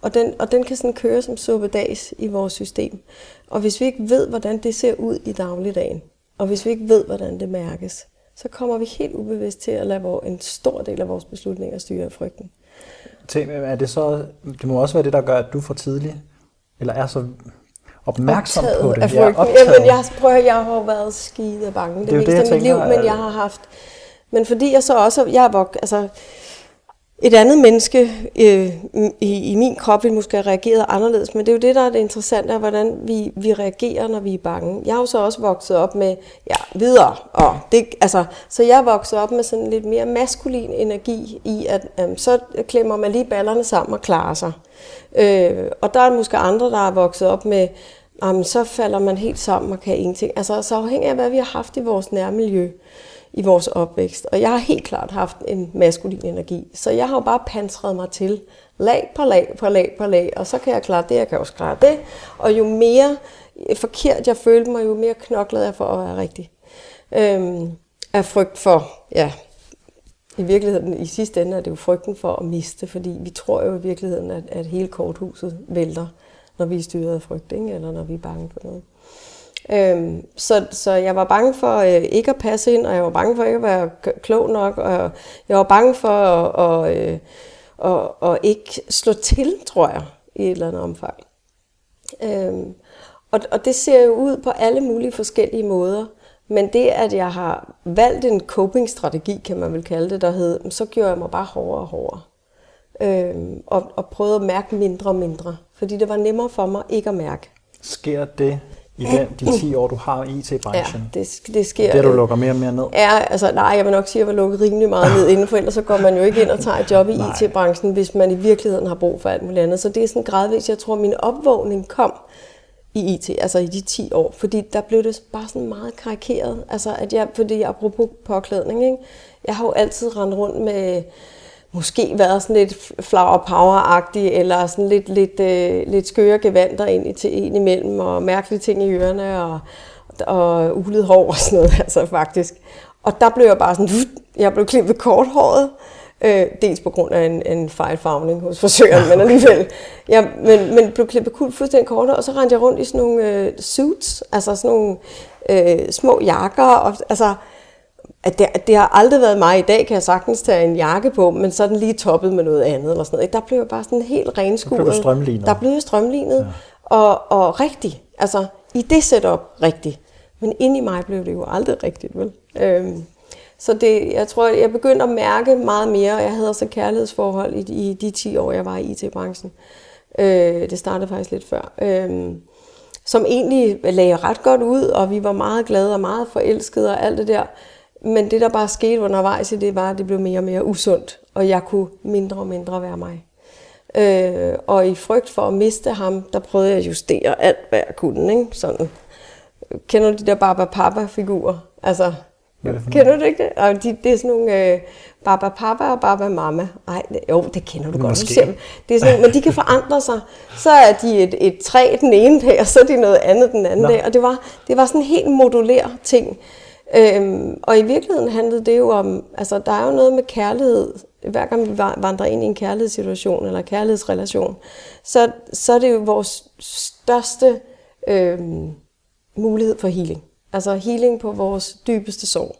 Og den, og den kan sådan køre som suppedags i vores system. Og hvis vi ikke ved, hvordan det ser ud i dagligdagen, og hvis vi ikke ved, hvordan det mærkes, så kommer vi helt ubevidst til at lade vor, en stor del af vores beslutninger styre af frygten. Tænk, er det, så, det må også være det, der gør, at du får tidligt, eller er så opmærksom optaget på det. Af frygten. optaget. Jamen, jeg, prøv at høre, jeg har været skide bange det, Det meste af jeg mit liv, men jeg har haft... Men fordi jeg så også... Jeg er vok, altså, et andet menneske øh, i, i min krop ville måske have reageret anderledes, men det er jo det, der er det interessante, er, hvordan vi, vi reagerer, når vi er bange. Jeg har jo så også vokset op med, ja, videre, og det, altså, så jeg er vokset op med sådan lidt mere maskulin energi i, at øh, så klemmer man lige ballerne sammen og klarer sig. Øh, og der er måske andre, der er vokset op med, jamen, så falder man helt sammen og kan ingenting. Altså, så afhængig af, hvad vi har haft i vores nærmiljø, i vores opvækst. Og jeg har helt klart haft en maskulin energi. Så jeg har jo bare pansret mig til lag på lag på lag på lag, og så kan jeg klare det, jeg kan også klare det. Og jo mere forkert jeg følte mig, jo mere knoklede jeg for at være rigtig. Øhm, af frygt for, ja, i virkeligheden, i sidste ende er det jo frygten for at miste, fordi vi tror jo i virkeligheden, at, at hele korthuset vælter, når vi er styret af frygt, ikke? eller når vi er bange for noget. Øhm, så, så jeg var bange for øh, ikke at passe ind, og jeg var bange for ikke at være klog nok, og jeg var bange for at, og, øh, og, og ikke slå til, tror jeg, i et eller andet omfang. Øhm, og, og det ser jo ud på alle mulige forskellige måder. Men det, at jeg har valgt en coping-strategi, kan man vel kalde det, der hed, så gjorde jeg mig bare hårdere og hårdere. Øhm, og, og prøvede at mærke mindre og mindre. Fordi det var nemmere for mig ikke at mærke. Sker det i den, de 10 år, du har i IT-branchen? Ja, det, det sker. Det, du lukker mere og mere ned? Ja, altså nej, jeg vil nok sige, at jeg var lukket rimelig meget ned inden, for ellers så går man jo ikke ind og tager et job i IT-branchen, hvis man i virkeligheden har brug for alt muligt andet. Så det er sådan gradvist, jeg tror, at min opvågning kom i IT, altså i de 10 år, fordi der blev det bare sådan meget karikeret. Altså, at jeg, fordi apropos påklædning, ikke? jeg har jo altid rendt rundt med, måske været sådan lidt flower power-agtig, eller sådan lidt, lidt, øh, lidt skøre gevanter ind i til en imellem, og mærkelige ting i ørerne, og, og ulet hår og sådan noget, altså faktisk. Og der blev jeg bare sådan, jeg blev klippet korthåret, Øh, dels på grund af en, en fejlfarvning hos forsøgeren, men alligevel. Ja, men, men blev klippet kul fuldstændig kort, og så rendte jeg rundt i sådan nogle øh, suits, altså sådan nogle øh, små jakker. Og, altså, at det, det har aldrig været mig. I dag kan jeg sagtens tage en jakke på, men så den lige toppet med noget andet. Eller sådan noget. Der blev jeg bare sådan helt renskuret. Der blev strømlignet. Der blev strømlignet. Ja. Og, og rigtig. Altså, i det setup rigtig. Men ind i mig blev det jo aldrig rigtigt, vel? Øhm, så det, jeg tror, jeg begyndte at mærke meget mere, og jeg havde også et kærlighedsforhold i, i de 10 år, jeg var i IT-branchen. Øh, det startede faktisk lidt før. Øh, som egentlig lagde ret godt ud, og vi var meget glade og meget forelskede og alt det der. Men det, der bare skete undervejs i det, var, at det blev mere og mere usundt, og jeg kunne mindre og mindre være mig. Øh, og i frygt for at miste ham, der prøvede jeg at justere alt, hvad jeg kunne. Ikke? Sådan. Kender du de der Baba-Papa-figurer? Altså, Kender du ikke det? Og de, det er sådan nogle øh, Baba Papa og Baba Mama. Nej, jo, det kender du Måske. godt. Det er sådan, men de kan forandre sig. Så er de et, et træ den ene dag, og så er de noget andet den anden Nå. dag. Og det var, det var sådan en helt modulær ting. Øhm, og i virkeligheden handlede det jo om, altså der er jo noget med kærlighed. Hver gang vi vandrer ind i en kærlighedssituation eller kærlighedsrelation, så, så er det jo vores største øhm, mulighed for healing. Altså healing på vores dybeste sorg.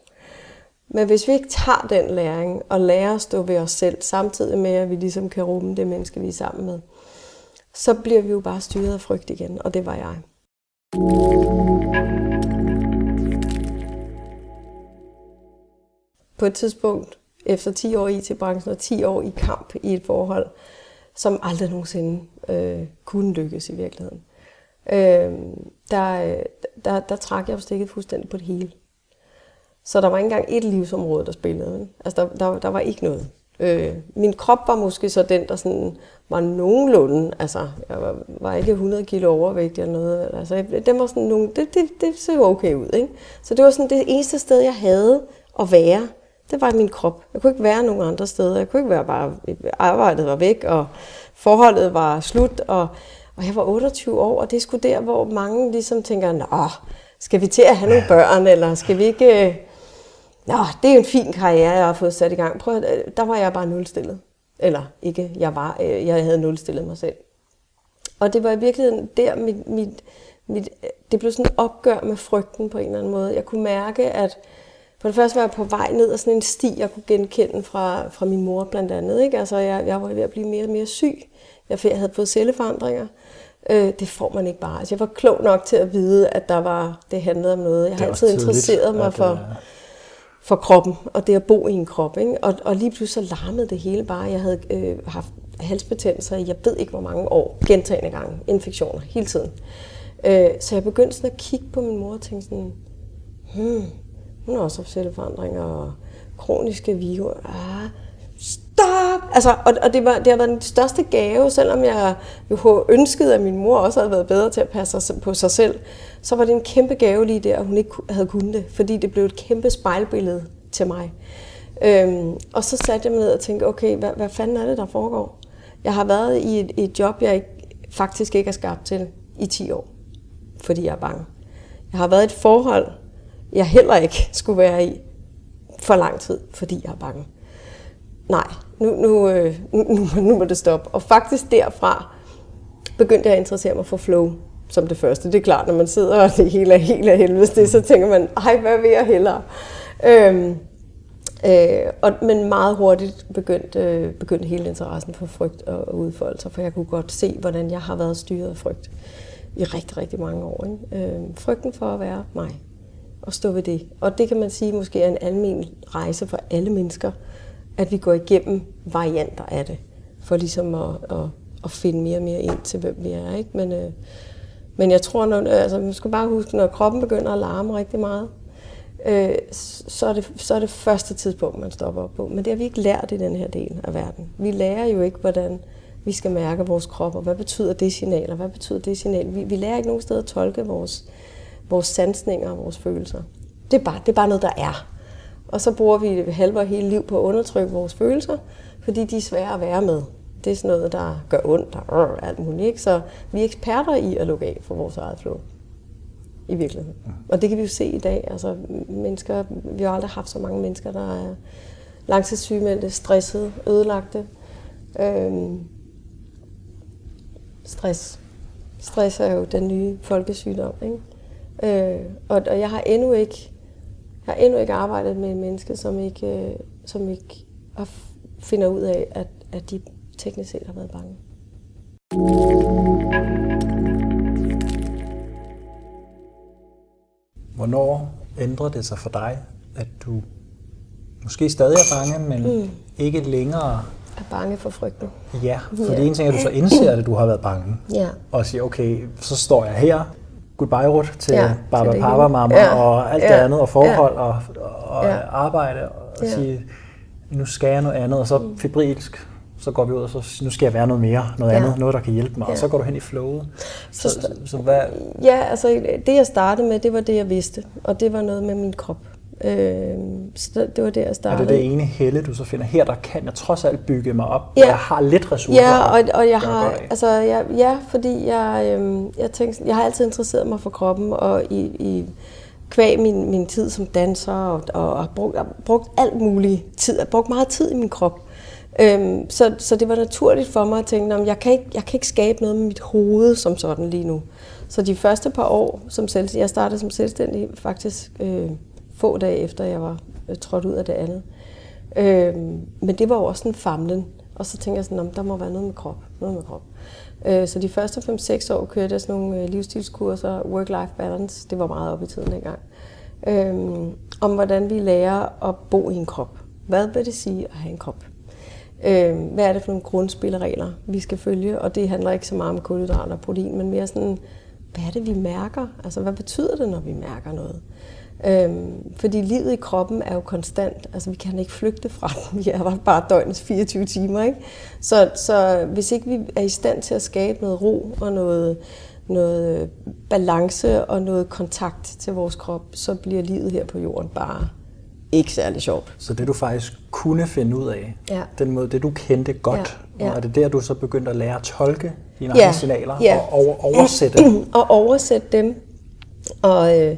Men hvis vi ikke tager den læring og lærer at stå ved os selv, samtidig med at vi ligesom kan rumme det menneske, vi er sammen med, så bliver vi jo bare styret af frygt igen, og det var jeg. På et tidspunkt, efter 10 år i IT-branchen og 10 år i kamp i et forhold, som aldrig nogensinde øh, kunne lykkes i virkeligheden, øh, der, der, der trak jeg jo stikket fuldstændig på det hele. Så der var ikke engang et livsområde, der spillede. Altså, der, der, der var ikke noget. Øh, min krop var måske så den, der sådan var nogenlunde, altså jeg var, var ikke 100 kilo overvægtig eller noget, altså det var sådan nogle, det, det, det så okay ud, ikke? Så det var sådan det eneste sted, jeg havde at være, det var min krop. Jeg kunne ikke være nogen andre steder, jeg kunne ikke være bare, arbejdet var væk, og forholdet var slut, og og jeg var 28 år, og det er sgu der, hvor mange ligesom tænker, nå, skal vi til at have nogle børn, eller skal vi ikke... Øh, nå, det er en fin karriere, jeg har fået sat i gang. Prøv, der var jeg bare nulstillet. Eller ikke, jeg var, øh, jeg havde nulstillet mig selv. Og det var i virkeligheden der, mit, mit, mit, det blev sådan et opgør med frygten på en eller anden måde. Jeg kunne mærke, at for det første var jeg på vej ned ad sådan en sti, jeg kunne genkende fra, fra min mor blandt andet. Ikke? Altså, jeg, jeg var ved at blive mere og mere syg. Jeg havde fået celleforandringer. Øh, det får man ikke bare. Altså, jeg var klog nok til at vide, at der var, det handlede om noget. Jeg har altid tidligt, interesseret mig for, for kroppen, og det at bo i en krop. Ikke? Og, og lige pludselig så larmede det hele bare. Jeg havde øh, haft halsbetændelser jeg ved ikke hvor mange år, gentagende gange, infektioner, hele tiden. Øh, så jeg begyndte sådan at kigge på min mor og tænke sådan, hmm, hun har også haft celleforandringer og kroniske virus. Ah, stop! Altså, og, og det, var, det har været den største gave, selvom jeg jo ønskede, at min mor også havde været bedre til at passe på sig selv, så var det en kæmpe gave lige der, at hun ikke havde kunnet det, fordi det blev et kæmpe spejlbillede til mig. Øhm, og så satte jeg mig ned og tænkte, okay, hvad, hvad fanden er det, der foregår? Jeg har været i et, et job, jeg ikke, faktisk ikke er skabt til i 10 år, fordi jeg er bange. Jeg har været i et forhold, jeg heller ikke skulle være i for lang tid, fordi jeg er bange. Nej, nu, øh, nu, nu, nu må det stoppe. Og faktisk derfra begyndte jeg at interessere mig for flow som det første. Det er klart, når man sidder og det hele er helt af helvede, det, så tænker man, ej, hvad vil jeg hellere? Øhm, øh, og, men meget hurtigt begyndte, øh, begyndte hele interessen for frygt og udfoldelser, for jeg kunne godt se, hvordan jeg har været styret af frygt i rigtig, rigtig mange år. Ikke? Øhm, frygten for at være mig og stå ved det. Og det kan man sige måske er en almen rejse for alle mennesker, at vi går igennem varianter af det, for ligesom at, at, at finde mere og mere ind til, hvem vi er. Ikke? Men, øh, men jeg tror, når, altså, man skal bare huske, når kroppen begynder at larme rigtig meget, øh, så, er det, så er det første tidspunkt, man stopper op på. Men det har vi ikke lært i den her del af verden. Vi lærer jo ikke, hvordan vi skal mærke vores krop, og hvad betyder det signal, og hvad betyder det signal. Vi, vi lærer ikke nogen steder at tolke vores, vores sansninger og vores følelser. Det er, bare, det er bare noget, der er. Og så bruger vi halve og hele liv på at undertrykke vores følelser, fordi de er svære at være med. Det er sådan noget, der gør ondt og rrr, alt muligt. Ikke? Så vi er eksperter i at lukke af for vores eget flow. I virkeligheden. Og det kan vi jo se i dag. Altså, mennesker, vi har aldrig haft så mange mennesker, der er langtidssygemeldte, stressede, ødelagte. Øhm, stress. Stress er jo den nye folkesygdom. Ikke? Øh, og, og jeg har endnu ikke jeg har endnu ikke arbejdet med et menneske, som ikke, øh, som ikke finder ud af, at, at de teknisk set har været bange. Hvornår ændrer det sig for dig, at du måske stadig er bange, men mm. ikke længere er bange for frygten. Ja, for ja. det ene ting er, at du så indser, at du har været bange. Ja. Og siger, okay, så står jeg her, goodbye rut til ja, Baba Papa Mama ja. og alt ja. det andet, og forhold ja. og, og ja. arbejde, og ja. sige, nu skal jeg noget andet, og så mm. febrilsk så går vi ud og så nu skal jeg være noget mere, noget ja. andet, noget der kan hjælpe mig, ja. og så går du hen i flowet. Så, så, så hvad? Ja, altså det jeg startede med, det var det jeg vidste, og det var noget med min krop. Øh, så det var det, jeg startede. Er det det ene helle, du så finder her, der kan jeg trods alt bygge mig op, ja. og jeg har lidt ressourcer? Ja, og, og jeg har, altså, jeg, ja, fordi jeg, øh, jeg tænkte, jeg har altid interesseret mig for kroppen, og i, i kvæg min, min tid som danser, og, og har brugt, brugt alt muligt tid, jeg brugt meget tid i min krop. Øhm, så, så det var naturligt for mig at tænke, at jeg kan, ikke, jeg kan ikke skabe noget med mit hoved som sådan lige nu. Så de første par år som selvstændig, jeg startede som selvstændig faktisk øh, få dage efter, jeg var øh, trådt ud af det andet. Øh, men det var jo også en famlen. Og så tænkte jeg sådan, der må være noget med krop. Noget med krop. Øh, så de første 5-6 år kørte jeg sådan nogle øh, livsstilskurser, work-life balance. Det var meget op i tiden dengang. Øh, om hvordan vi lærer at bo i en krop. Hvad vil det sige at have en krop? Øh, hvad er det for nogle grundspilleregler, vi skal følge? Og det handler ikke så meget om kulhydrater og protein, men mere sådan, hvad er det, vi mærker? Altså, hvad betyder det, når vi mærker noget? Øhm, fordi livet i kroppen er jo konstant. Altså, vi kan ikke flygte fra den. Vi er bare døgnets 24 timer, ikke? Så, så hvis ikke vi er i stand til at skabe noget ro og noget, noget balance og noget kontakt til vores krop, så bliver livet her på jorden bare ikke særlig sjovt. Så det du faktisk kunne finde ud af, ja. den måde, det du kendte godt, ja. Ja. og er det der, du så begyndte at lære at tolke dine ja. egne signaler ja. og over, oversætte? og oversætte dem. Og, øh,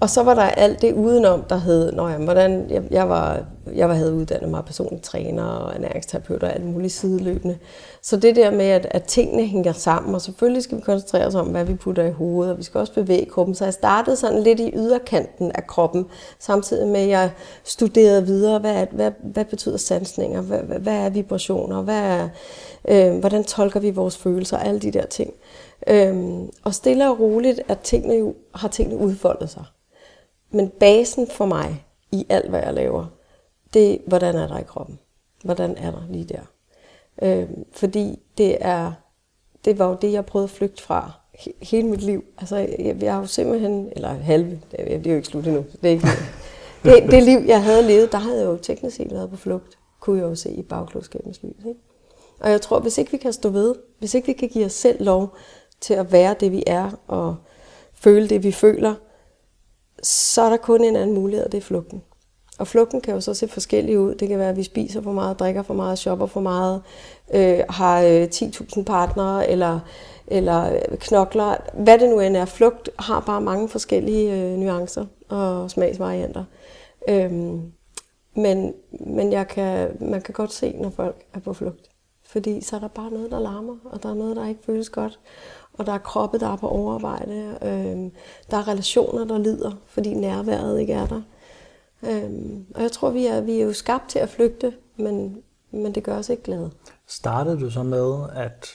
og så var der alt det udenom, der hed, når jeg, hvordan, jeg, jeg, var, jeg havde uddannet mig personlig træner og ernæringsterapeut og alt muligt sideløbende. Så det der med, at, at tingene hænger sammen, og selvfølgelig skal vi koncentrere os om, hvad vi putter i hovedet, og vi skal også bevæge kroppen. Så jeg startede sådan lidt i yderkanten af kroppen, samtidig med, at jeg studerede videre, hvad, hvad, hvad betyder sansninger, hvad, hvad, hvad er vibrationer, hvad er, øh, hvordan tolker vi vores følelser, alle de der ting. Øhm, og stille og roligt, at tingene jo, har tingene udfoldet sig. Men basen for mig i alt, hvad jeg laver, det er, hvordan er der i kroppen? Hvordan er der lige der? Øh, fordi det er, det var jo det, jeg prøvede at flygte fra hele mit liv. Altså, jeg, jeg har jo simpelthen, eller halve, det er jo ikke slut endnu, det er ikke det, det liv, jeg havde levet, der havde jeg jo teknisk set været på flugt, kunne jeg jo se i bagklodskabens lys. Ikke? Og jeg tror, hvis ikke vi kan stå ved, hvis ikke vi kan give os selv lov til at være det, vi er, og føle det, vi føler, så er der kun en anden mulighed, og det er flugten. Og flugten kan jo så se forskellig ud. Det kan være, at vi spiser for meget, drikker for meget, shopper for meget, øh, har øh, 10.000 partnere, eller, eller øh, knokler. Hvad det nu end er. Flugt har bare mange forskellige øh, nuancer og smagsvarianter. Øhm, men men jeg kan, man kan godt se, når folk er på flugt. Fordi så er der bare noget, der larmer, og der er noget, der ikke føles godt. Og der er kroppe, der er på overarbejde. Øhm, der er relationer, der lider, fordi nærværet ikke er der. Øhm, og jeg tror, vi er, vi er jo skabt til at flygte, men, men det gør os ikke glade. Startede du så med at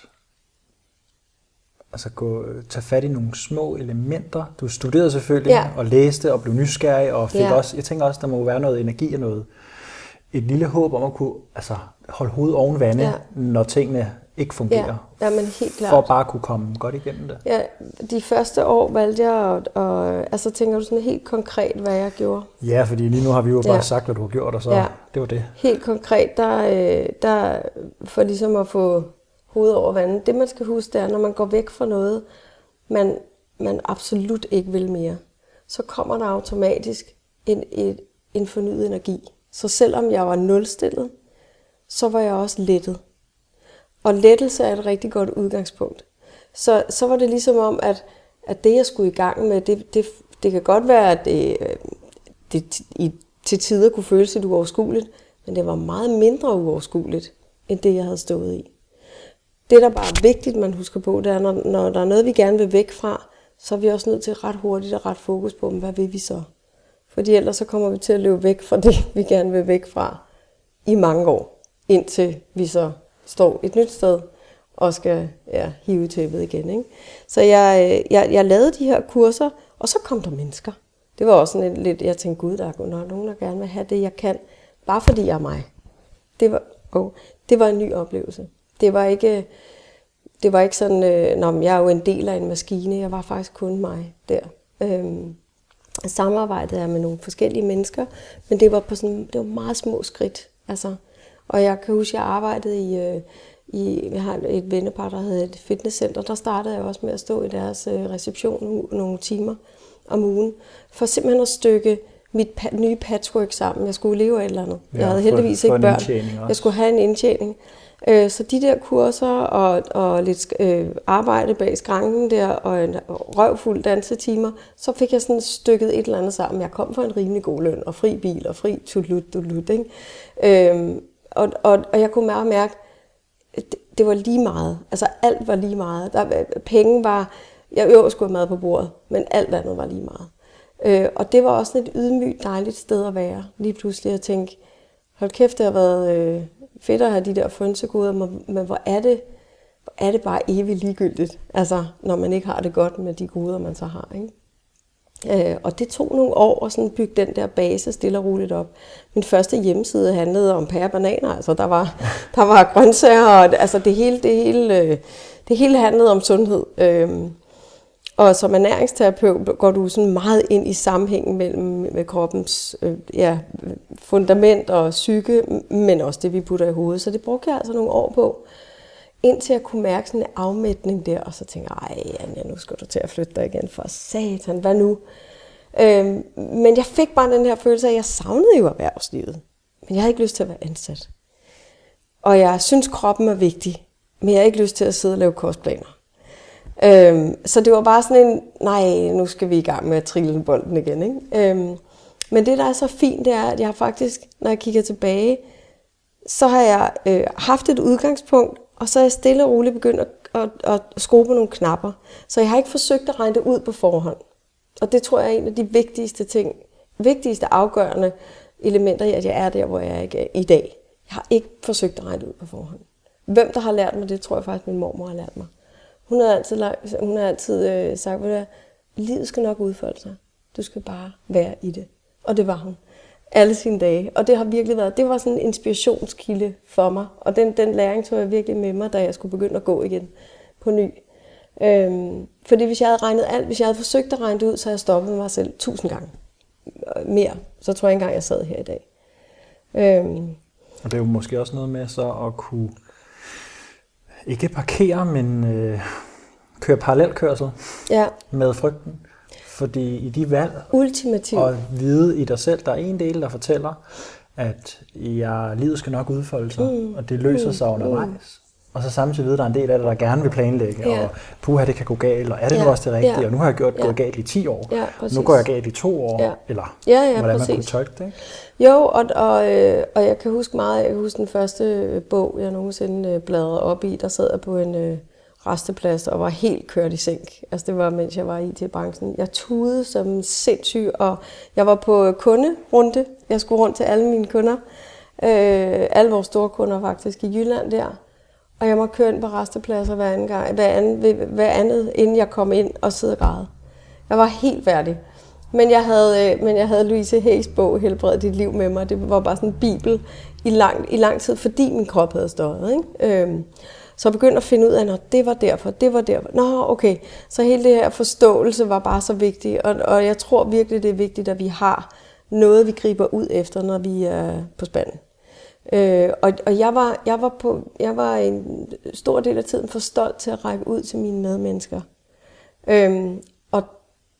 altså gå, tage fat i nogle små elementer? Du studerede selvfølgelig ja. og læste og blev nysgerrig og fik ja. også, jeg tænker også, der må være noget energi og noget, et lille håb om at kunne altså, holde hovedet oven vande, ja. når tingene ikke fungerer. Ja, men helt klart. For at bare kunne komme godt igennem det. Ja, de første år valgte jeg at, og, altså tænker du sådan helt konkret, hvad jeg gjorde? Ja, fordi lige nu har vi jo bare ja. sagt, hvad du har gjort, og så ja. det var det. Helt konkret, der, øh, der for ligesom at få hovedet over vandet, det man skal huske, det er, når man går væk fra noget, man, man absolut ikke vil mere, så kommer der automatisk en, en, en fornyet energi. Så selvom jeg var nulstillet, så var jeg også lettet. Og lettelse er et rigtig godt udgangspunkt. Så, så var det ligesom om, at, at det, jeg skulle i gang med, det, det, det kan godt være, at det, øh, det i, til tider kunne føles lidt uoverskueligt, men det var meget mindre uoverskueligt, end det, jeg havde stået i. Det, der bare er vigtigt, man husker på, det er, når, når der er noget, vi gerne vil væk fra, så er vi også nødt til ret hurtigt at ret fokus på, hvad vil vi så? Fordi ellers så kommer vi til at løbe væk fra det, vi gerne vil væk fra i mange år, indtil vi så står et nyt sted og skal ja, hive tæppet igen. Ikke? Så jeg, øh, jeg, jeg lavede de her kurser, og så kom der mennesker. Det var også sådan lidt, jeg tænkte, gud, der er nogen, der gerne vil have det, jeg kan, bare fordi jeg er mig. Det var, oh, det var en ny oplevelse. Det var ikke, det var ikke sådan, øh, Nå, jeg er jo en del af en maskine, jeg var faktisk kun mig der. Øhm, samarbejdet er med nogle forskellige mennesker, men det var på sådan, det var meget små skridt. Altså, og jeg kan huske, at jeg arbejdede i, øh, i vi har et vennepar, der hedder et fitnesscenter. Der startede jeg også med at stå i deres øh, reception nogle timer om ugen, for simpelthen at stykke mit pa- nye patchwork sammen. Jeg skulle leve af et eller andet. Ja, jeg havde heldigvis for, for ikke børn. Jeg skulle have en indtjening. Øh, så de der kurser og, og lidt øh, arbejde bag skranken der og en røvfuld dansetimer, så fik jeg sådan stykket et eller andet sammen. Jeg kom for en rimelig god løn og fri bil og fri tulut, tulut, ikke? Øhm, og, og, og jeg kunne meget mærke, det, det var lige meget. Altså alt var lige meget. Der, penge var, jeg øver skulle have mad på bordet, men alt andet var lige meget. Øh, og det var også et ydmygt, dejligt sted at være. Lige pludselig at tænke, hold kæft, det har været øh, fedt at have de der frynsegoder, men hvor er det, hvor er det bare evigt ligegyldigt, altså når man ikke har det godt med de goder, man så har. Ikke? Øh, og det tog nogle år at sådan bygge den der base stille og roligt op. Min første hjemmeside handlede om pære bananer, altså der var, der var grøntsager, og altså det hele, det hele, øh, det hele handlede om sundhed. Øh, og som ernæringsterapeut går du sådan meget ind i sammenhængen mellem med kroppens øh, ja, fundament og psyke, men også det, vi putter i hovedet. Så det brugte jeg altså nogle år på, indtil jeg kunne mærke sådan en afmætning der, og så tænkte jeg, ej Anja, nu skal du til at flytte dig igen, for satan, hvad nu? Øhm, men jeg fik bare den her følelse af, at jeg savnede jo erhvervslivet, men jeg havde ikke lyst til at være ansat. Og jeg synes, kroppen er vigtig, men jeg har ikke lyst til at sidde og lave kostplaner. Øhm, så det var bare sådan en, nej, nu skal vi i gang med at trille bolden igen. Ikke? Øhm, men det, der er så fint, det er, at jeg faktisk, når jeg kigger tilbage, så har jeg øh, haft et udgangspunkt, og så er jeg stille og roligt begyndt at, at, at skrue på nogle knapper. Så jeg har ikke forsøgt at regne det ud på forhånd. Og det tror jeg er en af de vigtigste ting, vigtigste afgørende elementer i, at jeg er der, hvor jeg er i dag. Jeg har ikke forsøgt at regne det ud på forhånd. Hvem der har lært mig det, tror jeg faktisk, min mormor har lært mig. Hun har altid, hun har altid øh, sagt, at livet skal nok udfolde sig. Du skal bare være i det. Og det var hun. Alle sine dage. Og det har virkelig været, det var sådan en inspirationskilde for mig. Og den, den læring tog jeg virkelig med mig, da jeg skulle begynde at gå igen på ny. Øhm, fordi hvis jeg havde regnet alt, hvis jeg havde forsøgt at regne det ud, så havde jeg stoppet mig selv tusind gange mere. Så tror jeg ikke engang, jeg sad her i dag. Øhm, og det er jo måske også noget med så at kunne ikke parkere, men øh, køre parallelkørsel ja. med frygten. Fordi i de valg, Ultimativt. og vide i dig selv, der er en del, der fortæller, at ja, livet skal nok udfolde sig, mm. og det løser mm. sig undervejs. Og så samtidig ved, at der er en del af det, der gerne vil planlægge, ja. og puha, det kan gå galt, og er det ja. nu også det rigtige, ja. og nu har jeg gjort ja. gået galt i 10 år, ja, nu går jeg galt i to år, ja. eller ja, ja, hvordan præcis. man kunne tolke det. Ikke? Jo, og, og, øh, og jeg kan huske meget, jeg kan huske den første bog, jeg nogensinde øh, bladrede op i, der sad jeg på en øh, resteplads og var helt kørt i sænk. Altså det var, mens jeg var i IT-branchen. Jeg tudede som sindssyg, og jeg var på kunderunde. Jeg skulle rundt til alle mine kunder. Øh, alle vores store kunder faktisk i Jylland der. Og jeg må køre ind på restepladser hver anden gang, hver, anden, hver andet, inden jeg kom ind og sidde og græde. Jeg var helt værdig. Men jeg havde, øh, men jeg havde Louise Hayes bog, Helbred dit liv med mig. Det var bare sådan en bibel i lang, i lang tid, fordi min krop havde stået. Ikke? Øhm, så jeg begyndte at finde ud af, at det var derfor, det var derfor. Nå, okay. Så hele det her forståelse var bare så vigtigt. Og, og jeg tror virkelig, det er vigtigt, at vi har noget, vi griber ud efter, når vi er på spanden. Øh, og og jeg, var, jeg, var på, jeg var en stor del af tiden for stolt til at række ud til mine medmennesker. Øh, og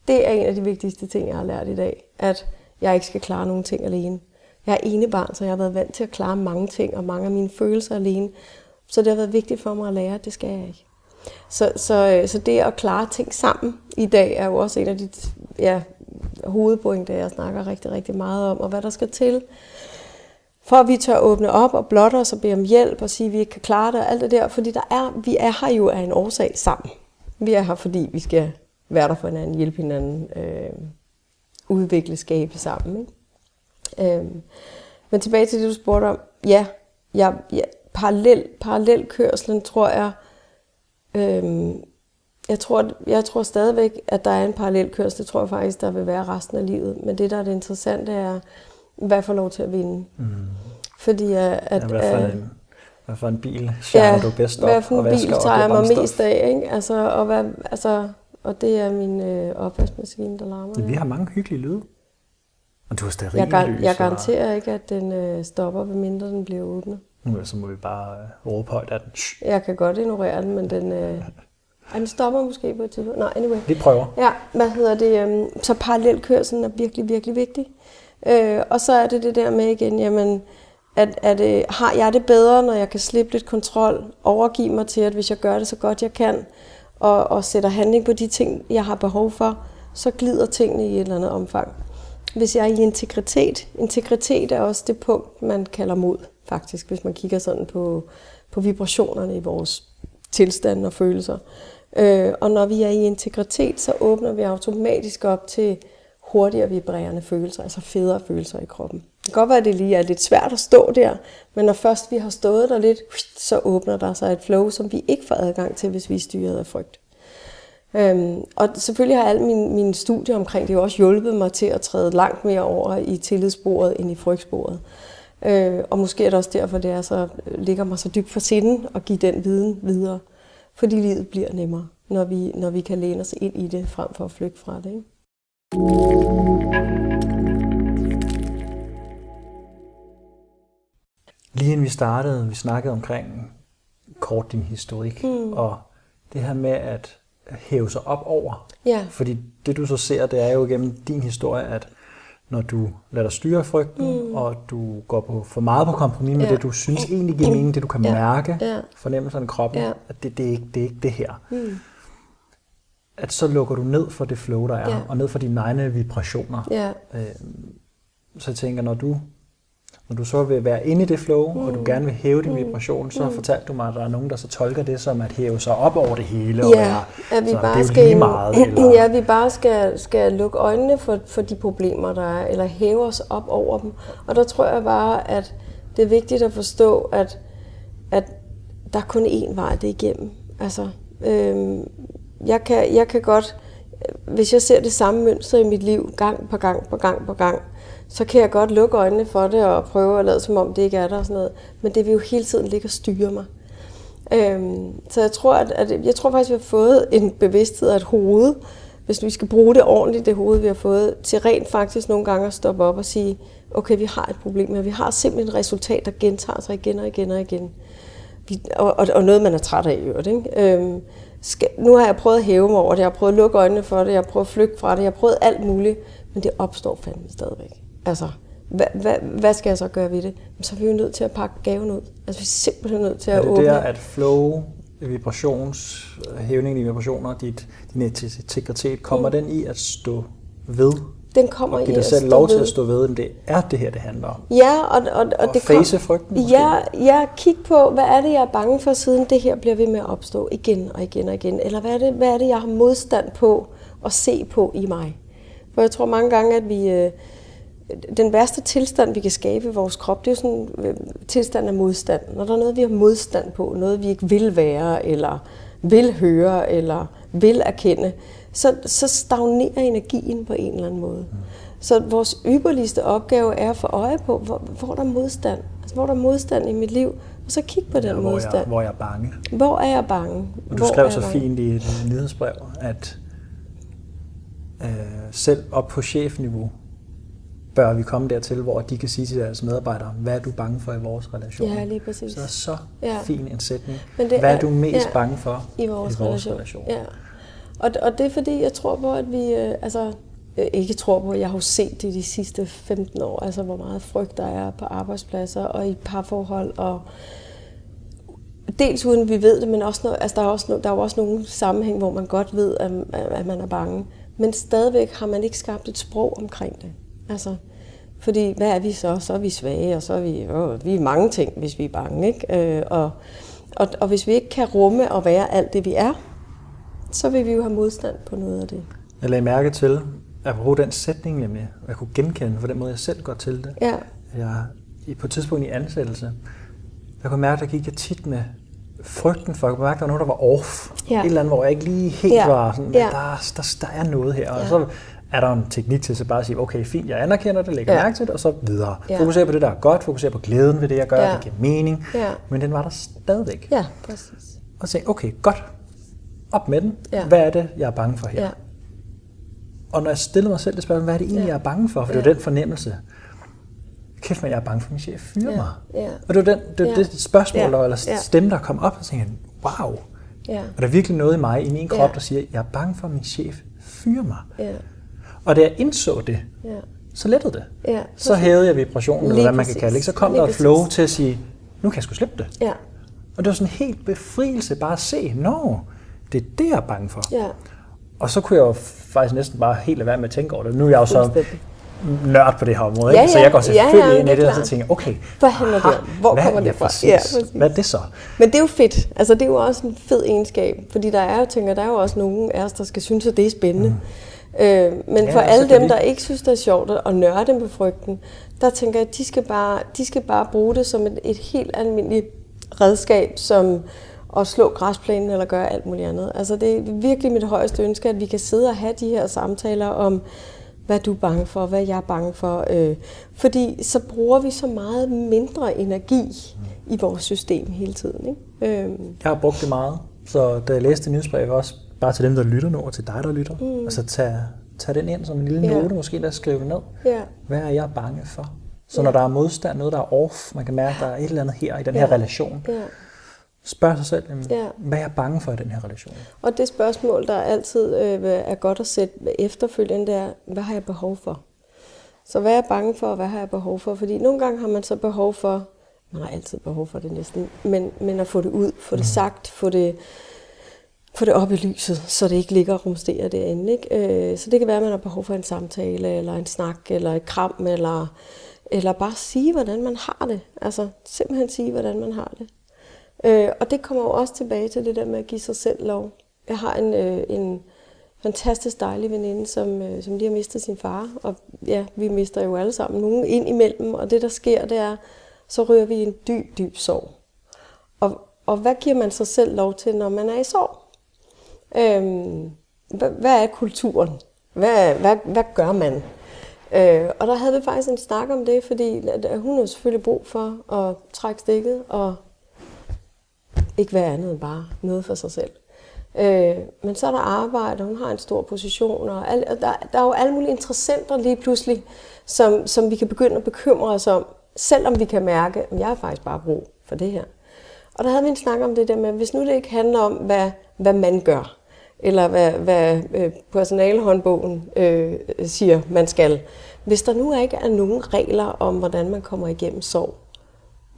det er en af de vigtigste ting, jeg har lært i dag, at jeg ikke skal klare nogen ting alene. Jeg er ene barn, så jeg har været vant til at klare mange ting, og mange af mine følelser alene. Så det har været vigtigt for mig at lære, at det skal jeg ikke. Så, så, øh, så det at klare ting sammen i dag er jo også en af de ja, hovedpointer, jeg snakker rigtig, rigtig meget om, og hvad der skal til, for at vi tør åbne op og blotte os og bede om hjælp og sige, at vi ikke kan klare det og alt det der, fordi der er, vi er her jo af en årsag sammen. Vi er her, fordi vi skal være der for hinanden, hjælpe hinanden, øh, udvikle, skabe sammen. Ikke? Øh, men tilbage til det, du spurgte om. Ja, jeg, jeg, parallel, parallelkørslen tror jeg, øh, jeg tror, jeg tror stadigvæk, at der er en parallelkørsel. Det tror jeg faktisk, der vil være resten af livet. Men det, der er det interessante, er, hvad får lov til at vinde. Mm. Fordi at... at ja, hvad, for en, hvad for en bil ja, du bedst op? hvad for en bil tager jeg mig mest af? Ikke? Altså, og, hvad, altså, og det er min øh, opvaskemaskine, der larmer. Ja, vi har mange hyggelige lyde. Og du har stadig jeg, gar- jeg garanterer og... ikke, at den øh, stopper, mindre den bliver åbnet. Nu så må vi bare øh, råbe højt af den. Shh. Jeg kan godt ignorere den, men den, øh, ej, den stopper måske på et tidspunkt. Nå, anyway. Vi prøver. Ja, hvad hedder det? Øh, så parallelkørselen er virkelig, virkelig vigtig. Øh, og så er det det der med igen, jamen, at, at øh, har jeg det bedre, når jeg kan slippe lidt kontrol, overgive mig til, at hvis jeg gør det så godt jeg kan, og, og sætter handling på de ting, jeg har behov for, så glider tingene i et eller andet omfang. Hvis jeg er i integritet, integritet er også det punkt, man kalder mod, faktisk, hvis man kigger sådan på, på vibrationerne i vores tilstand og følelser. Øh, og når vi er i integritet, så åbner vi automatisk op til hurtigere vibrerende følelser, altså federe følelser i kroppen. Det kan godt være, at det lige er lidt svært at stå der, men når først vi har stået der lidt, så åbner der sig et flow, som vi ikke får adgang til, hvis vi er styret af frygt. Øhm, og selvfølgelig har alle mine, mine studier omkring det jo også hjulpet mig til at træde langt mere over i tillidssporet end i frygtsporet. Øh, og måske er det også derfor, det er så, ligger mig så dybt for sinden at give den viden videre. Fordi livet bliver nemmere, når vi, når vi kan læne os ind i det, frem for at flygte fra det. Ikke? Lige inden vi startede, vi snakkede omkring kort din historik, mm. og det her med at hæve sig op over. Ja. Fordi det du så ser, det er jo gennem din historie, at når du lader dig styre frygten, mm. og du går på for meget på kompromis med ja. det, du synes egentlig giver mening, det du kan ja. mærke, ja. fornemmelserne i kroppen, ja. at det, det, er ikke, det er ikke det her. Mm at så lukker du ned for det flow, der er, ja. og ned for dine egne vibrationer. Ja. Øh, så jeg tænker, når du, når du så vil være inde i det flow, mm. og du mm. gerne vil hæve din mm. vibration, så mm. fortalte du mig, at der er nogen, der så tolker det som at hæve sig op over det hele. Ja, og være, at vi så bare det er skal, lige meget. Eller... Ja, vi bare skal, skal lukke øjnene for, for de problemer, der er, eller hæve os op over dem. Og der tror jeg bare, at det er vigtigt at forstå, at, at der er kun én vej det igennem. Altså, øhm, jeg kan, jeg kan godt, øh, hvis jeg ser det samme mønster i mit liv gang på gang på gang på gang, så kan jeg godt lukke øjnene for det og prøve at lade som om det ikke er der og sådan noget. Men det vil jo hele tiden ligge og styre mig. Øhm, så jeg tror, at, at, jeg tror faktisk, at vi har fået en bevidsthed af et hoved, hvis vi skal bruge det ordentligt, det hoved, vi har fået, til rent faktisk nogle gange at stoppe op og sige, okay, vi har et problem, her. vi har simpelthen et resultat, der gentager sig igen og igen og igen. vi, og, og, og noget, man er træt af i øvrigt. Ikke? Øhm, skal, nu har jeg prøvet at hæve mig over det, jeg har prøvet at lukke øjnene for det, jeg har prøvet at flygte fra det, jeg har prøvet alt muligt, men det opstår fandme stadigvæk. Altså, hvad, hvad, hvad skal jeg så gøre ved det? Så er vi jo nødt til at pakke gaven ud. Altså, vi er simpelthen nødt til at åbne. Er det der, at flow, vibrations, hævningen i vibrationer, dit, din integritet, kommer mm. den i at stå ved den kommer og give dig selv lov til at stå ved, at det er det her, det handler om. Ja, og, og, og, og det face kom, frygten måske. Ja, ja, kig på, hvad er det, jeg er bange for, siden det her bliver ved med at opstå igen og igen og igen. Eller hvad er det, hvad er det jeg har modstand på at se på i mig? For jeg tror mange gange, at vi... Øh, den værste tilstand, vi kan skabe i vores krop, det er sådan øh, tilstand af modstand. Når der er noget, vi har modstand på, noget vi ikke vil være, eller vil høre, eller vil erkende, så, så stagnerer energien på en eller anden måde. Mm. Så vores ypperligste opgave er at få øje på, hvor, hvor der er modstand. Altså, hvor der er modstand i mit liv, og så kigge på den ja, hvor modstand. Jeg, hvor jeg er bange. Hvor er jeg bange? Og du skrev så fint i et nyhedsbrev, at øh, selv op på chefniveau, bør vi komme dertil, hvor de kan sige til deres medarbejdere, hvad er du bange for i vores relation? Ja, lige præcis. Så er så ja. fin en sætning. Men det hvad er, er du mest ja, bange for i vores, i vores relation? relation? Ja. Og, og det er fordi, jeg tror på, at vi, øh, altså øh, ikke tror på, jeg har jo set det de sidste 15 år, altså hvor meget frygt der er på arbejdspladser og i parforhold, og dels uden vi ved det, men også noget, altså der er, også, der er jo også nogle sammenhæng, hvor man godt ved, at, at man er bange. Men stadigvæk har man ikke skabt et sprog omkring det. Altså, fordi hvad er vi så? Så er vi svage, og så er vi, åh, vi er mange ting, hvis vi er bange. Ikke? Øh, og, og, og hvis vi ikke kan rumme og være alt det, vi er, så vil vi jo have modstand på noget af det. Jeg lagde mærke til, at bruge den sætning nemlig, og jeg kunne genkende for den måde, jeg selv går til det. Ja. Jeg, på et tidspunkt i ansættelse, jeg kunne mærke, at der gik jeg tit med frygten for, at jeg kunne mærke, at der var noget, der var off. Ja. Et eller andet, hvor jeg ikke lige helt ja. var sådan, ja. der, der, der er noget her. Og ja. så er der en teknik til at bare sige, okay, fint, jeg anerkender det, lægger ja. mærke til det, og så videre. Ja. Fokuser på det, der er godt, fokuser på glæden ved det, jeg gør, ja. det giver mening. Ja. Men den var der stadigvæk. Ja, præcis. Og så okay, godt, op med den. Ja. Hvad er det, jeg er bange for her? Ja. Og når jeg stiller mig selv det spørgsmål, hvad er det egentlig, ja. jeg er bange for? For ja. det er den fornemmelse. Kæft, men jeg er bange for, at min chef fyrer ja. mig. Ja. Og det var den, det, ja. det spørgsmål, ja. eller stemme, der kom op, og tænkte, wow. Ja. Og der er virkelig noget i mig, i min krop, ja. der siger, jeg er bange for, at min chef fyrer mig. Ja. Og da jeg indså det, ja. så lettede det. Ja, så hævede jeg vibrationen, eller hvad man kan kalde det. Så kom Lige der et flow til at sige, nu kan jeg sgu slippe det. Ja. Og det var sådan en helt befrielse bare at se, nå, det er det, jeg er bange for. Ja. Og så kunne jeg jo faktisk næsten bare helt lade være med at tænke over det. Nu er jeg jo så nørd på det her område, ja, ja. så jeg går selvfølgelig ja, ja, ind i det, og så tænker okay, hvad handler det om? Hvor kommer det fra? Ja, hvad er det så? Men det er jo fedt. Altså, det er jo også en fed egenskab, fordi der er jo, tænker, der er jo også nogen af os, der skal synes, at det er spændende. Mm. Øh, men ja, for alle dem, der ikke synes, det er sjovt at nørde med frygten, der tænker jeg, at de skal bare, de skal bare bruge det som et, et helt almindeligt redskab, som at slå græsplænen eller gøre alt muligt andet. Altså det er virkelig mit højeste ønske, at vi kan sidde og have de her samtaler om, hvad du er bange for, hvad jeg er bange for. Øh, fordi så bruger vi så meget mindre energi i vores system hele tiden. Ikke? Øh. Jeg har brugt det meget, så da jeg læste nyhedsbrevet også, bare til dem, der lytter nu, og til dig, der lytter, mm. altså tag, tag den ind som en lille ja. note, måske lad os skrive det ned. Ja. Hvad er jeg bange for? Så ja. når der er modstand, noget der er off, man kan mærke, at der er et eller andet her i den ja. her relation, ja spørge sig selv, jamen, ja. hvad er jeg bange for i den her relation? Og det spørgsmål, der altid øh, er godt at sætte efterfølgende, det er, hvad har jeg behov for? Så hvad er jeg bange for, og hvad har jeg behov for? Fordi nogle gange har man så behov for, man har altid behov for det næsten, men, men at få det ud, få det mm. sagt, få det, få det op i lyset, så det ikke ligger og rumsterer derinde. Ikke? Øh, så det kan være, at man har behov for en samtale, eller en snak, eller et kram, eller, eller bare sige, hvordan man har det. Altså simpelthen sige, hvordan man har det. Øh, og det kommer jo også tilbage til det der med at give sig selv lov. Jeg har en, øh, en fantastisk dejlig veninde, som, øh, som lige har mistet sin far. Og ja, vi mister jo alle sammen nogen ind imellem. Og det der sker, det er, så rører vi i en dyb, dyb sorg. Og, og hvad giver man sig selv lov til, når man er i sorg? Øhm, hvad, hvad er kulturen? Hvad, hvad, hvad gør man? Øh, og der havde vi faktisk en snak om det, fordi at hun har selvfølgelig brug for at trække stikket og ikke være andet end bare noget for sig selv. Øh, men så er der arbejde, og hun har en stor position, og, al, og der, der er jo alle mulige interessenter lige pludselig, som, som vi kan begynde at bekymre os om, selvom vi kan mærke, at jeg har faktisk bare brug for det her. Og der havde vi en snak om det der med, hvis nu det ikke handler om, hvad, hvad man gør, eller hvad, hvad øh, personalehåndbogen øh, siger, man skal. Hvis der nu ikke er nogen regler om, hvordan man kommer igennem sorg,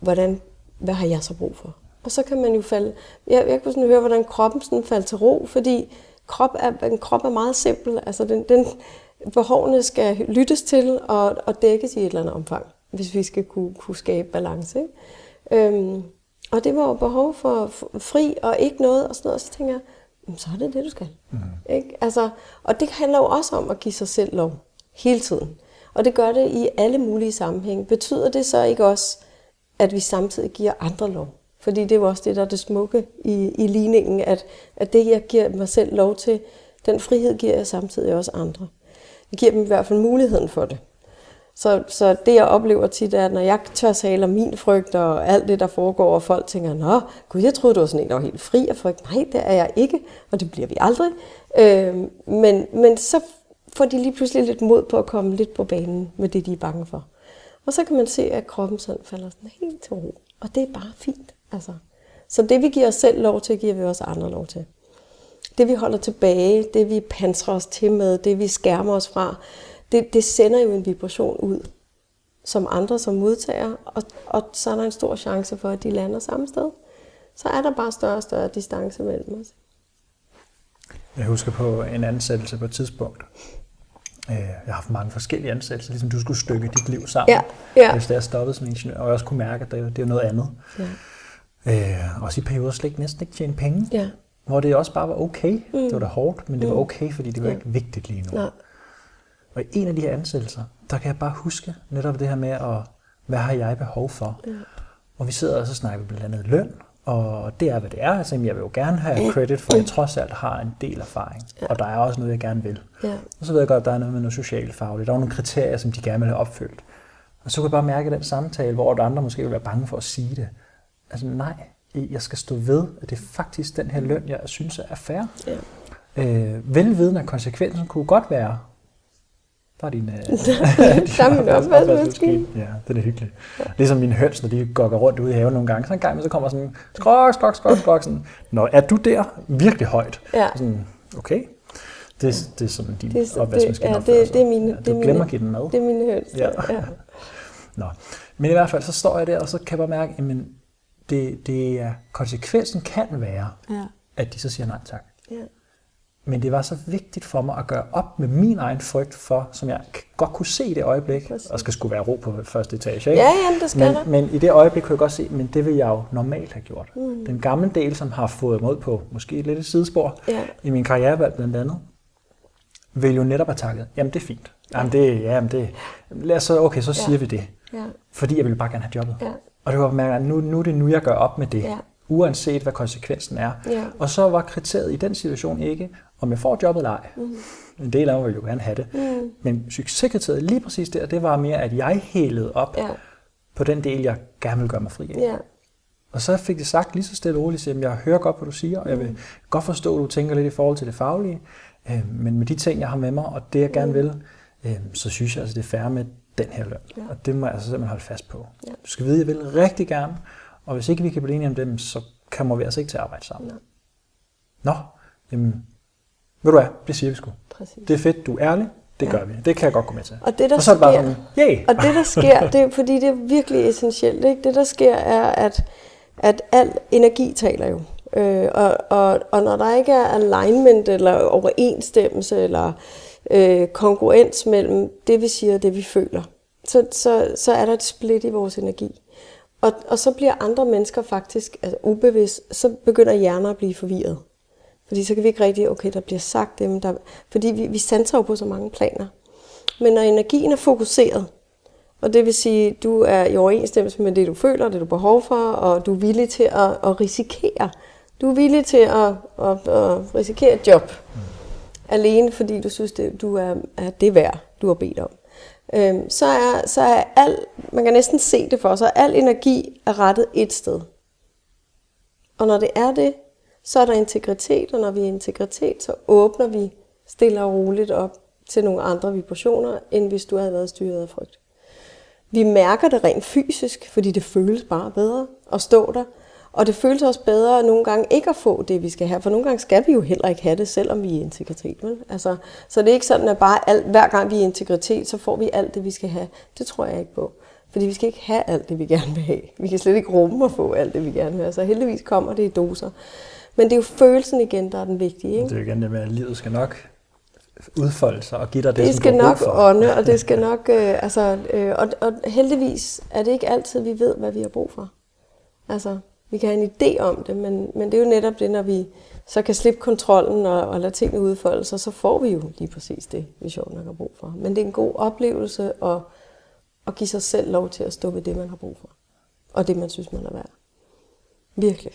hvordan, hvad har jeg så brug for? Og så kan man jo falde... Jeg, jeg kunne sådan høre, hvordan kroppen sådan falder til ro, fordi krop er, en krop er meget simpel. Altså den, den, behovene skal lyttes til og, og dækkes i et eller andet omfang, hvis vi skal kunne, kunne skabe balance. Ikke? Øhm, og det var jo behov for fri og ikke noget og sådan noget. Og så tænker jeg, så er det det, du skal. Mm. Ikke? Altså, og det handler jo også om at give sig selv lov hele tiden. Og det gør det i alle mulige sammenhænge. Betyder det så ikke også, at vi samtidig giver andre lov? Fordi det er jo også det, der er det smukke i, i ligningen, at, at det, jeg giver mig selv lov til, den frihed giver jeg samtidig også andre. Jeg giver dem i hvert fald muligheden for det. Så, så det, jeg oplever tit, er, at når jeg tør tale om min frygt og alt det, der foregår, og folk tænker, nå, gud, jeg troede, du var sådan en, der var helt fri af frygt. Nej, det er jeg ikke, og det bliver vi aldrig. Øh, men, men så får de lige pludselig lidt mod på at komme lidt på banen med det, de er bange for. Og så kan man se, at kroppen sådan falder sådan helt til ro. Og det er bare fint. Altså. Så det, vi giver os selv lov til, giver vi også andre lov til. Det, vi holder tilbage, det, vi pansrer os til med, det, vi skærmer os fra, det, det sender jo en vibration ud, som andre som modtager, og, og så er der en stor chance for, at de lander samme sted. Så er der bare større og større distance mellem os. Jeg husker på en ansættelse på et tidspunkt. Øh, jeg har haft mange forskellige ansættelser, ligesom du skulle stykke dit liv sammen. Ja, ja. Hvis det er stoppet som ingeniør, og jeg også kunne mærke, at det, er noget andet. Ja. Øh, også i perioder slet ikke næsten ikke tjene penge. Ja. Hvor det også bare var okay. Mm. Det var da hårdt, men det var mm. okay, fordi det var ja. ikke vigtigt lige nu. Ja. Og i en af de her ansættelser, der kan jeg bare huske netop det her med, at, hvad har jeg behov for? Ja. Og vi sidder og så snakker blandt andet løn, og det er, hvad det er. Altså, jeg vil jo gerne have credit, for jeg trods alt har en del erfaring. Ja. Og der er også noget, jeg gerne vil. Ja. Og så ved jeg godt, at der er noget med noget socialfagligt. Der er nogle kriterier, som de gerne vil have opfyldt. Og så kan jeg bare mærke den samtale, hvor der andre måske vil være bange for at sige det. Altså nej, jeg skal stå ved, at det er faktisk den her løn, jeg synes er fair. Ja. Øh, velviden af konsekvensen kunne godt være, der er din, øh, der er min opvaskemaskine. Ja, det er hyggeligt. Ja. Ligesom mine høns, når de går rundt ude i haven nogle gange, så en gang så kommer sådan, skrok, skrok, skrok, skrok, sådan, Nå, er du der virkelig højt? Ja. Sådan, okay. Det, det er sådan din det, opvaskemaskine ja, det, det er mine, ja, du det er glemmer at give den mad. Det er mine høns. Ja. ja. Nå. Men i hvert fald, så står jeg der, og så kan jeg bare mærke, at det, det er, konsekvensen kan være, ja. at de så siger nej tak. Ja. Men det var så vigtigt for mig at gøre op med min egen frygt for, som jeg godt kunne se i det øjeblik, Præcis. og skal skulle være ro på første etage. Ikke? Ja, ja, det skal men, men i det øjeblik kunne jeg godt se, men det vil jeg jo normalt have gjort. Mm. Den gamle del, som har fået mod på måske lidt et sidespor ja. i min karrierevalg blandt andet, vil jo netop have takket, jamen det er fint. Jamen det, jamen det, lad os så, okay, så siger ja. vi det. Ja. Fordi jeg vil bare gerne have jobbet. Ja. Og det var mærke, at nu, nu er det nu, jeg gør op med det. Ja uanset hvad konsekvensen er. Ja. Og så var kriteriet i den situation ikke, om jeg får jobbet eller ej. Mm. En del af mig vil jo gerne have det. Mm. Men succeskriteriet lige præcis der, det var mere, at jeg hælede op ja. på den del, jeg gerne vil gøre mig fri af. Ja. Og så fik det sagt lige så stille og roligt, at jeg hører godt, hvad du siger, og jeg vil mm. godt forstå, at du tænker lidt i forhold til det faglige, øh, men med de ting, jeg har med mig, og det, jeg gerne mm. vil, øh, så synes jeg, altså, det er fair med den her løn. Ja. Og det må jeg altså simpelthen holde fast på. Ja. Du skal vide, at jeg vil rigtig gerne, og hvis ikke vi kan blive enige om dem, så kommer vi altså ikke til at arbejde sammen. Ja. Nå, jamen, ved du hvad, det siger vi sgu. Præcis. Det er fedt, du er ærlig, det ja. gør vi. Det kan jeg godt gå med til. Og, det, der og så er det bare sådan, yay! Og det, der sker, det er, fordi det er virkelig essentielt. Ikke? Det, der sker, er, at, at al energi taler jo. Øh, og, og, og når der ikke er alignment, eller overensstemmelse, eller øh, konkurrence mellem det, vi siger og det, vi føler, så, så, så er der et split i vores energi. Og, og så bliver andre mennesker faktisk altså ubevidst, så begynder hjerner at blive forvirret. Fordi så kan vi ikke rigtig, okay, der bliver sagt dem, der, fordi vi, vi sanser jo på så mange planer. Men når energien er fokuseret, og det vil sige, du er i overensstemmelse med det, du føler, det du har behov for, og du er villig til at, at risikere. Du er villig til at, at, at risikere et job. Mm. Alene fordi du synes, det, du er, er det værd, du har bedt om øhm, så, er, så er al, man kan næsten se det for sig, al energi er rettet et sted. Og når det er det, så er der integritet, og når vi er integritet, så åbner vi stille og roligt op til nogle andre vibrationer, end hvis du havde været styret af frygt. Vi mærker det rent fysisk, fordi det føles bare bedre at stå der. Og det føles også bedre nogle gange ikke at få det, vi skal have. For nogle gange skal vi jo heller ikke have det, selvom vi er i integritet. Vel? Altså, så det er ikke sådan, at bare alt, hver gang vi er i integritet, så får vi alt det, vi skal have. Det tror jeg ikke på. Fordi vi skal ikke have alt det, vi gerne vil have. Vi kan slet ikke rumme at få alt det, vi gerne vil have. Så heldigvis kommer det i doser. Men det er jo følelsen igen, der er den vigtige. Ikke? Det er jo igen det med, at livet skal nok udfolde sig og give dig det, det som skal du nok for. ånde, og det skal nok, øh, altså, øh, og, og heldigvis er det ikke altid, vi ved, hvad vi har brug for. Altså, vi kan have en idé om det, men, men det er jo netop det, når vi så kan slippe kontrollen og, og lade tingene udfolde sig, så får vi jo lige præcis det, vi sjovt nok har brug for. Men det er en god oplevelse at, at give sig selv lov til at stå ved det, man har brug for. Og det, man synes, man er værd. Virkelig.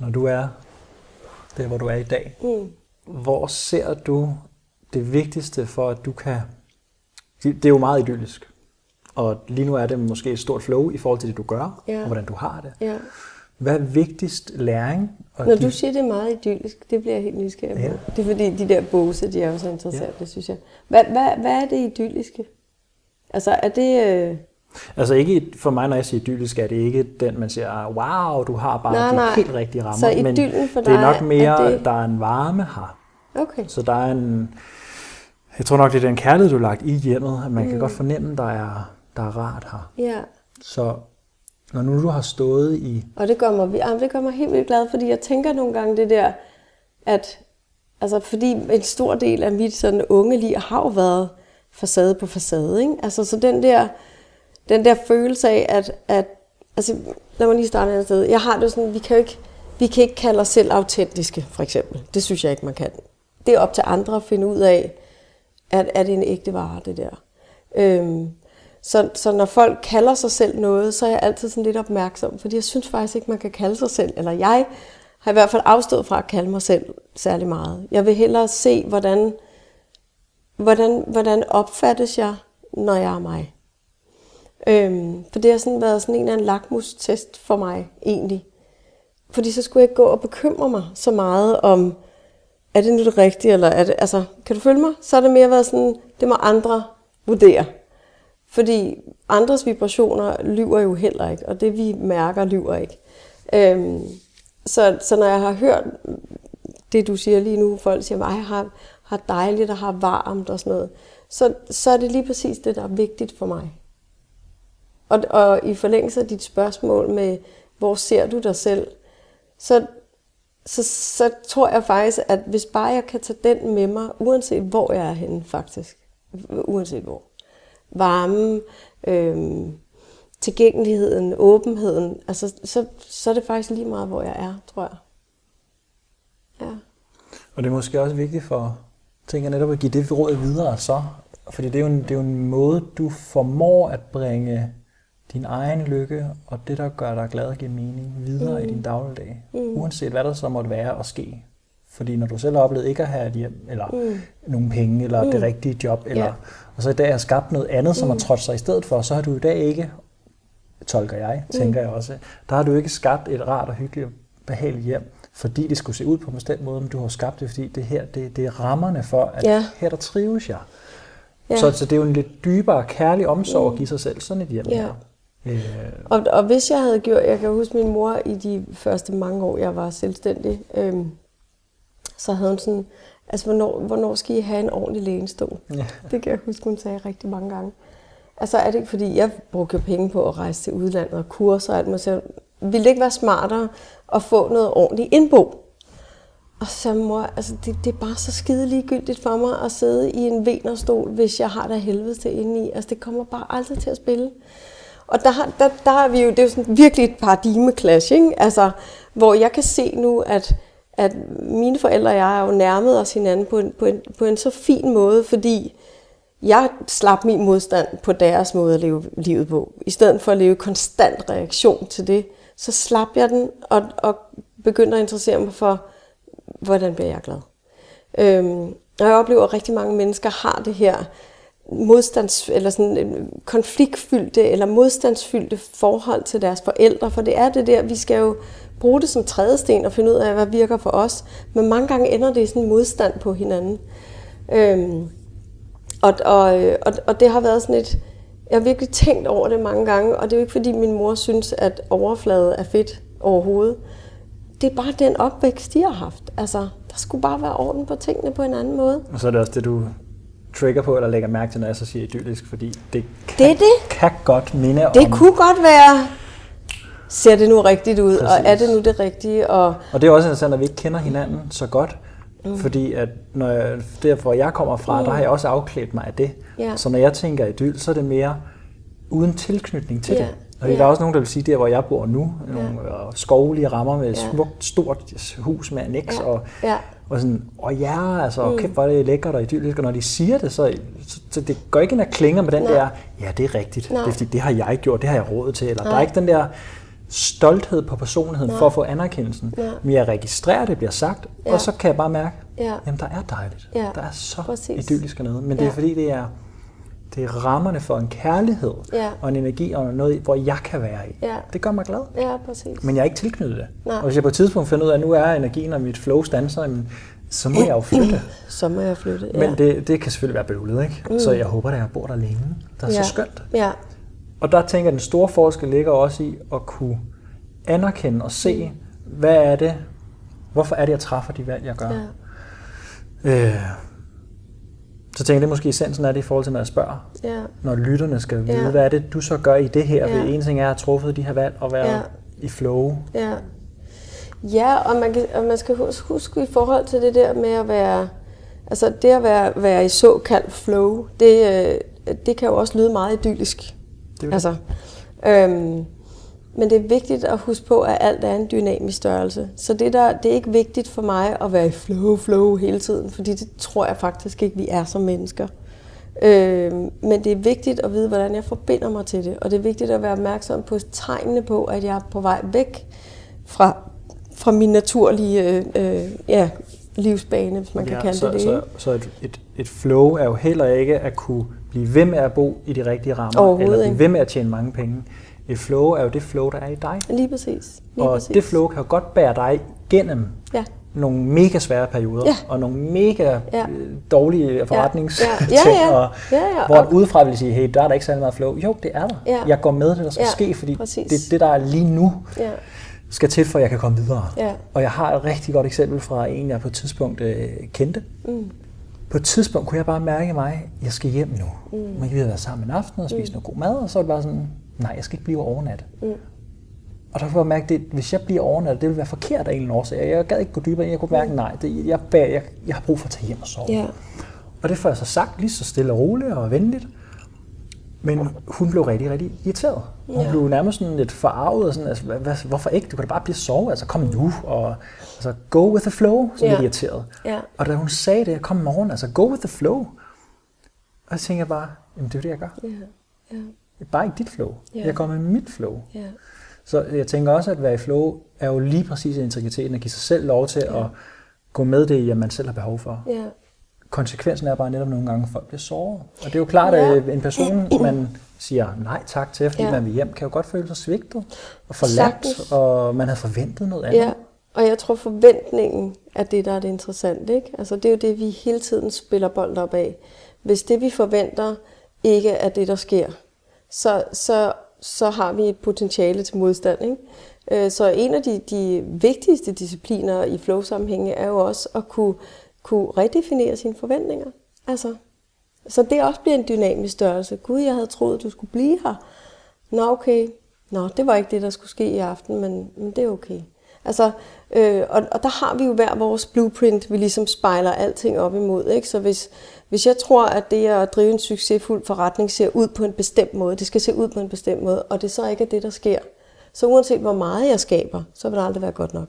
Når du er der, hvor du er i dag, mm. hvor ser du det vigtigste for, at du kan... Det er jo meget idyllisk. Og lige nu er det måske et stort flow i forhold til det, du gør, ja. og hvordan du har det. Ja. Hvad er vigtigst læring? Når du siger, det er meget idyllisk, det bliver jeg helt nysgerrig på. Ja. Det er fordi, de der bose, de er jo så interessante, ja. synes jeg. Hvad, hvad, hvad er det idylliske? Altså, er det... Øh... Altså ikke for mig, når jeg siger idyllisk, er det ikke den, man siger, wow, du har bare nej, de nej. helt rigtige rammer. Så men for dig, det er nok mere, er det... der er en varme her. Okay. Så der er en... Jeg tror nok, det er den kærlighed, du har lagt i hjemmet, at man mm. kan godt fornemme, der er, der er rart her. Ja. Så når nu du har stået i... Og det gør mig, ja, det gør mig helt vildt glad, fordi jeg tænker nogle gange det der, at altså fordi en stor del af mit sådan unge liv har jo været facade på facade. Ikke? Altså, så den der, den der følelse af, at, at altså, lad mig lige starte et sted. Jeg har det sådan, vi kan jo ikke, vi kan ikke kalde os selv autentiske, for eksempel. Det synes jeg ikke, man kan. Det er op til andre at finde ud af, at er det en ægte vare, det der. Øhm, så, så når folk kalder sig selv noget, så er jeg altid sådan lidt opmærksom, fordi jeg synes faktisk ikke, man kan kalde sig selv, eller jeg har i hvert fald afstået fra at kalde mig selv særlig meget. Jeg vil hellere se, hvordan hvordan, hvordan opfattes jeg, når jeg er mig? Øhm, for det har sådan været sådan en eller anden lakmustest for mig, egentlig. Fordi så skulle jeg ikke gå og bekymre mig så meget om, er det nu det rigtige, eller er det, altså, kan du følge mig? Så er det mere været sådan, det må andre vurdere. Fordi andres vibrationer lyver jo heller ikke, og det vi mærker lyver ikke. Øhm, så, så når jeg har hørt det, du siger lige nu, folk siger, at jeg har, har dejligt og har varmt og sådan noget, så, så er det lige præcis det, der er vigtigt for mig. Og, og i forlængelse af dit spørgsmål med, hvor ser du dig selv, så, så, så tror jeg faktisk, at hvis bare jeg kan tage den med mig, uanset hvor jeg er henne faktisk, uanset hvor, varme, øhm, tilgængeligheden, åbenheden, altså, så, så er det faktisk lige meget, hvor jeg er, tror jeg. Ja. Og det er måske også vigtigt for tænker netop at give det råd videre så. Fordi det er, jo en, det er jo en måde, du formår at bringe din egen lykke og det, der gør dig glad og giver mening videre mm. i din dagligdag. Mm. Uanset hvad der så måtte være og ske. Fordi når du selv har oplevet ikke at have et hjem, eller mm. nogle penge, eller mm. det rigtige job, eller, ja. og så i dag har skabt noget andet, som mm. har trådt sig i stedet for, så har du i dag ikke, tolker jeg, tænker mm. jeg også, der har du ikke skabt et rart og hyggeligt behageligt hjem fordi det skulle se ud på en bestemt måde, men du har skabt det, fordi det her, det, det er rammerne for, at ja. her der trives jeg. Ja. Så, så det er jo en lidt dybere kærlig omsorg mm. at give sig selv sådan et hjem ja. Øh. Og, og hvis jeg havde gjort, jeg kan huske min mor i de første mange år, jeg var selvstændig, øhm, så havde hun sådan, altså hvornår, hvornår skal I have en ordentlig lænestol? Ja. Det kan jeg huske, hun sagde rigtig mange gange. Altså er det ikke, fordi jeg brugte penge på at rejse til udlandet og kurser og alt muligt, så ville det ikke være smartere at få noget ordentligt indbo? Og så mor, altså det, det er bare så skide ligegyldigt for mig at sidde i en venerstol, hvis jeg har der helvede til inde i. Altså det kommer bare aldrig til at spille. Og der, der, der har vi jo, det er jo sådan virkelig et paradigmeklash, ikke? Altså, hvor jeg kan se nu, at, at mine forældre og jeg er jo nærmet os hinanden på en, på, en, på en så fin måde, fordi jeg slap min modstand på deres måde at leve livet på. I stedet for at leve konstant reaktion til det, så slap jeg den og, og begyndte at interessere mig for, hvordan bliver jeg glad. Øhm, og jeg oplever, at rigtig mange mennesker har det her modstands, eller sådan øh, konfliktfyldte eller modstandsfyldte forhold til deres forældre, for det er det der, vi skal jo bruge det som trædesten og finde ud af, hvad virker for os, men mange gange ender det i sådan en modstand på hinanden. Øhm, Og, og, og, og det har været sådan et... Jeg har virkelig tænkt over det mange gange, og det er jo ikke fordi min mor synes, at overflade er fedt overhovedet. Det er bare den opvækst, de har haft. Altså, der skulle bare være orden på tingene på en anden måde. Og så er det også det, du trigger på, eller lægger mærke til, når jeg så siger idyllisk, fordi det kan, det, det. kan godt minde det om... Det kunne godt være, ser det nu rigtigt ud, Præcis. og er det nu det rigtige? Og, og det er også interessant, at vi ikke kender hinanden så godt, mm. fordi at når jeg, derfor jeg kommer fra, mm. der har jeg også afklædt mig af det. Yeah. Så når jeg tænker idyll, så er det mere uden tilknytning til yeah. det. Og yeah. der er også nogen, der vil sige, der hvor jeg bor nu, nogle yeah. skovlige rammer med et yeah. smukt, stort hus med annex, yeah. og yeah og sådan, åh ja, altså, mm. kæft, hvor er det lækkert og idyllisk, og når de siger det, så, så, så det går ikke ind og klinger med den Nej. der, ja, det er rigtigt, Nej. det er fordi, det har jeg gjort, det har jeg råd til, eller Nej. der er ikke den der stolthed på personligheden Nej. for at få anerkendelsen, Nej. men jeg registrerer, det bliver sagt, ja. og så kan jeg bare mærke, ja. jamen der er dejligt, ja. der er så Præcis. idyllisk noget, men det ja. er fordi, det er, det er rammerne for en kærlighed ja. og en energi og noget, hvor jeg kan være i. Ja. Det gør mig glad. Ja, præcis. Men jeg er ikke tilknyttet det. Nej. Og hvis jeg på et tidspunkt finder ud af, at nu er energien og mit flow stanser, så må jeg jo flytte. så må jeg flytte, ja. Men det, det kan selvfølgelig være bøvlet, ikke? Mm. Så jeg håber, at jeg bor der længe. Der er ja. så skønt. Ja. Og der tænker jeg, at den store forskel ligger også i at kunne anerkende og se, mm. hvad er det, hvorfor er det, jeg træffer de valg, jeg gør. Ja. Øh, så tænker jeg, det er måske essensen af det i forhold til, når jeg spørger. Ja. Når lytterne skal vide, ja. hvad er det, du så gør i det her? Ja. en ting er at have truffet de her valg og være ja. i flow. Ja, ja og, man kan, og man skal huske, huske i forhold til det der med at være, altså det at være, være i såkaldt flow, det, øh, det kan jo også lyde meget idyllisk. Det altså, øhm, men det er vigtigt at huske på, at alt er en dynamisk størrelse. Så det, der, det er ikke vigtigt for mig at være i flow, flow hele tiden, fordi det tror jeg faktisk ikke, vi er som mennesker. Øh, men det er vigtigt at vide, hvordan jeg forbinder mig til det. Og det er vigtigt at være opmærksom på tegnene på, at jeg er på vej væk fra, fra min naturlige øh, øh, ja, livsbane, hvis man ja, kan kalde så, det det. Så, så et, et, et flow er jo heller ikke at kunne blive ved med at bo i de rigtige rammer, eller blive ved med at tjene mange penge. Et flow er jo det flow, der er i dig. Lige præcis. Lige og præcis. det flow kan jo godt bære dig gennem ja. nogle mega svære perioder, ja. og nogle mega ja. Øh, dårlige forretningsting, ja. Ja. Ja, ja. Og, ja, ja. hvor udefra vil sige, hey, der er der ikke særlig meget flow. Jo, det er der. Ja. Jeg går med det, der skal ja. ske, fordi præcis. det det, der er lige nu. Ja skal til, for at jeg kan komme videre. Ja. Og jeg har et rigtig godt eksempel fra en, jeg på et tidspunkt øh, kendte. Mm. På et tidspunkt kunne jeg bare mærke mig, at jeg skal hjem nu. Mm. Man kan være sammen en aften og spise mm. noget god mad, og så er det bare sådan, nej, jeg skal ikke blive overnat. Mm. Og der kunne jeg mærke, at hvis jeg bliver overnat, det vil være forkert af en årsag. Jeg gad ikke gå dybere ind. Jeg kunne mærke, mm. nej, det, jeg, jeg, jeg har brug for at tage hjem og sove. Yeah. Og det får jeg så sagt lige så stille og roligt og venligt. Men hun blev rigtig, rigtig irriteret. Hun yeah. blev nærmest sådan lidt forarvet. Og sådan, altså, hvad, hvorfor ikke? Du kan da bare blive sove. Altså, kom nu. Og, altså, go with the flow. Sådan yeah. lidt irriteret. Yeah. Og da hun sagde det, kom morgen, altså, go with the flow. Og så tænkte jeg bare, jamen det er det, jeg gør. Yeah. Yeah bare ikke dit flow. Yeah. Jeg kommer med mit flow. Yeah. Så jeg tænker også, at være i flow er jo lige præcis integriteten, at give sig selv lov til yeah. at gå med det, man selv har behov for. Yeah. Konsekvensen er bare netop nogle gange, at folk bliver såret. Og det er jo klart, at yeah. en person, man siger nej tak til, fordi yeah. man vil hjem, kan jo godt føle sig svigtet og forladt, og man havde forventet noget andet. Ja, og jeg tror forventningen er det, der er det interessante. Ikke? Altså, det er jo det, vi hele tiden spiller bold op af. Hvis det, vi forventer, ikke er det, der sker, så, så, så har vi et potentiale til modstand. Ikke? Øh, så en af de, de vigtigste discipliner i flow-sammenhænge er jo også at kunne, kunne redefinere sine forventninger. Altså, så det også bliver en dynamisk størrelse. Gud, jeg havde troet, du skulle blive her. Nå, okay. Nå, det var ikke det, der skulle ske i aften, men, men det er okay. Altså, øh, og, og der har vi jo hver vores blueprint, vi ligesom spejler alting op imod. Ikke? Så hvis, hvis jeg tror, at det at drive en succesfuld forretning ser ud på en bestemt måde, det skal se ud på en bestemt måde, og det så ikke er det, der sker, så uanset hvor meget jeg skaber, så vil det aldrig være godt nok.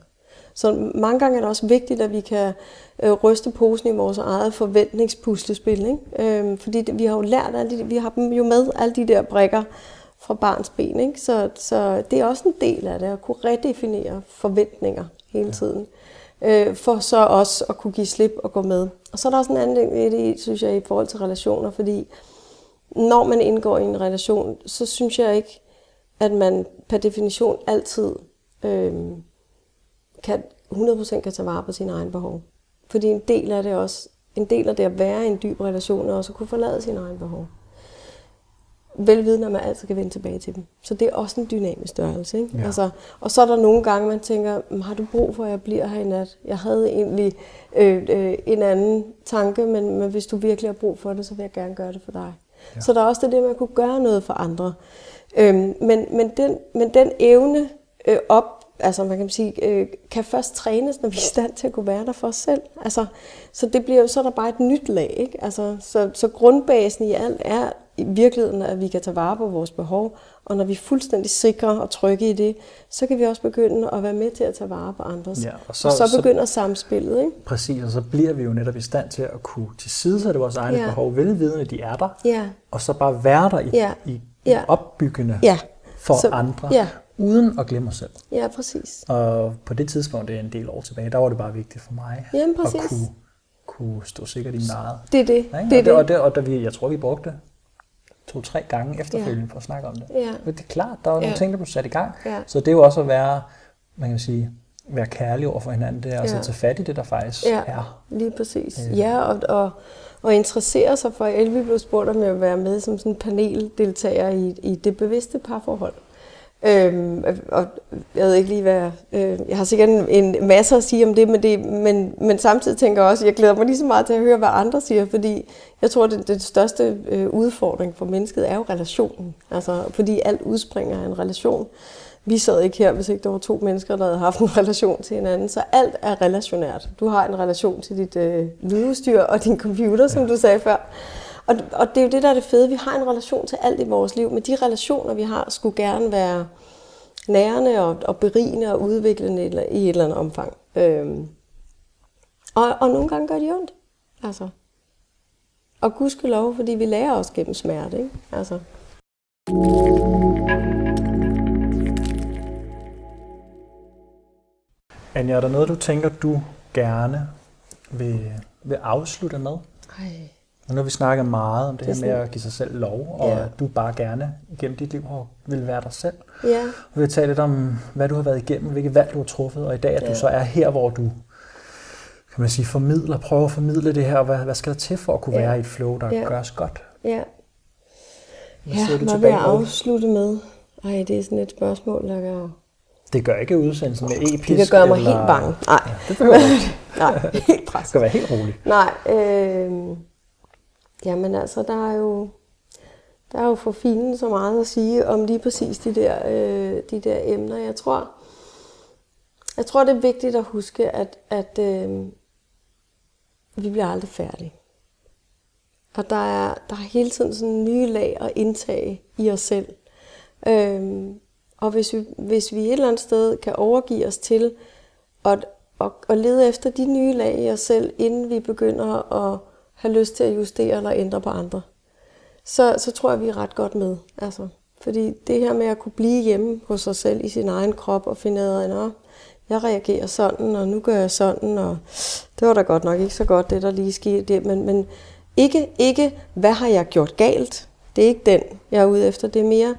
Så mange gange er det også vigtigt, at vi kan øh, ryste posen i vores eget forventningspuslespil. Ikke? Øh, fordi det, vi har jo lært, alle de, vi har dem jo med, alle de der brikker fra barns ben. Ikke? Så, så det er også en del af det, at kunne redefinere forventninger hele tiden øh, for så også at kunne give slip og gå med. Og så er der også en anden ting i det, synes jeg, i forhold til relationer, fordi når man indgår i en relation, så synes jeg ikke, at man per definition altid øh, kan, 100% kan tage vare på sine egne behov. Fordi en del af det også en del af det at være i en dyb relation, er også at kunne forlade sine egne behov. Velvidende, at man altid kan vende tilbage til dem. Så det er også en dynamisk størrelse. Ikke? Ja. Altså, og så er der nogle gange, man tænker, har du brug for, at jeg bliver her i nat? Jeg havde egentlig øh, øh, en anden tanke, men, men hvis du virkelig har brug for det, så vil jeg gerne gøre det for dig. Ja. Så der er også det, at man kunne gøre noget for andre. Øhm, men, men, den, men den evne øh, op, altså man kan sige, øh, kan først trænes, når vi er i stand til at kunne være der for os selv. Altså, så det bliver så er der bare et nyt lag. Ikke? Altså, så, så grundbasen i alt er i virkeligheden, at vi kan tage vare på vores behov, og når vi er fuldstændig sikre og trygge i det, så kan vi også begynde at være med til at tage vare på andres. Ja, og, så, og så begynder så, samspillet. Ikke? Præcis, og så bliver vi jo netop i stand til at kunne tilsidesætte vores egne ja. behov, velvidende, de er der, ja. og så bare være der i, ja. i, ja. opbyggende ja. for så, andre, ja. Uden at glemme os selv. Ja, præcis. Og på det tidspunkt, det er en del år tilbage, der var det bare vigtigt for mig Jamen, præcis. at kunne, kunne stå sikkert i min eget. Det er det. Ja, det, er og, det, og, det, og, det, og jeg tror, vi brugte to-tre gange efterfølgende ja. for at snakke om det. Ja. Men det er klart, der er ja. nogle ting, der blev sat i gang. Ja. Så det er jo også at være, man kan sige, være kærlig over for hinanden. Det er altså ja. at tage fat i det, der faktisk ja. er. lige præcis. Øh. Ja, og, og, og interessere sig for, Elvi blev spurgt om at være med som sådan paneldeltager i, i det bevidste parforhold. Øhm, og jeg ved ikke lige, hvad... Øh, jeg har sikkert en, en masse at sige om det, men, det men, men samtidig tænker jeg også, at jeg glæder mig lige så meget til at høre, hvad andre siger, fordi jeg tror, at det, det største øh, udfordring for mennesket er jo relationen. Altså, fordi alt udspringer af en relation. Vi sad ikke her, hvis ikke der var to mennesker, der havde haft en relation til hinanden. Så alt er relationært. Du har en relation til dit øh, lydudstyr og din computer, som du sagde før. Og, og det er jo det, der er det fede. Vi har en relation til alt i vores liv, men de relationer, vi har, skulle gerne være nærende og, og berigende og udviklende i et eller andet omfang. Øhm. Og, og nogle gange gør de ondt. Altså. Og lov, fordi vi lærer os gennem smerte. Ikke? Altså. Anja, er der noget, du tænker, du gerne vil, vil afslutte med? Ej. Nu har vi snakket meget om det, det her med at give sig selv lov, og ja. at du bare gerne igennem dit liv vil være dig selv. Ja. Og vi har talt lidt om, hvad du har været igennem, hvilke valg du har truffet, og i dag at ja. du så er her, hvor du kan man sige, formidler, prøver at formidle det her, og hvad, hvad skal der til for at kunne ja. være i et flow, der ja. gøres godt? Ja. Hvad ja, hvad vil jeg afslutte med? Ej, det er sådan et spørgsmål, der gør... Det gør ikke udsendelsen med episk? Det kan gøre mig eller... helt bange. Nej. Ja, det behøver ikke. Nej, helt presset. Det skal være helt roligt. Nej, øh... Jamen altså, der er jo, der er jo for fine så meget at sige om lige præcis de der, øh, de der emner. Jeg tror, jeg tror, det er vigtigt at huske, at, at øh, vi bliver aldrig færdige. Og der er, der er hele tiden sådan nye lag at indtage i os selv. Øh, og hvis vi, hvis vi et eller andet sted kan overgive os til at, at, at lede efter de nye lag i os selv, inden vi begynder at have lyst til at justere eller ændre på andre, så, så tror jeg, vi er ret godt med. Altså, fordi det her med at kunne blive hjemme hos sig selv i sin egen krop og finde ud af, at jeg reagerer sådan, og nu gør jeg sådan, og det var da godt nok ikke så godt, det der lige skete. Men, men ikke, ikke, hvad har jeg gjort galt? Det er ikke den, jeg er ude efter. Det er mere,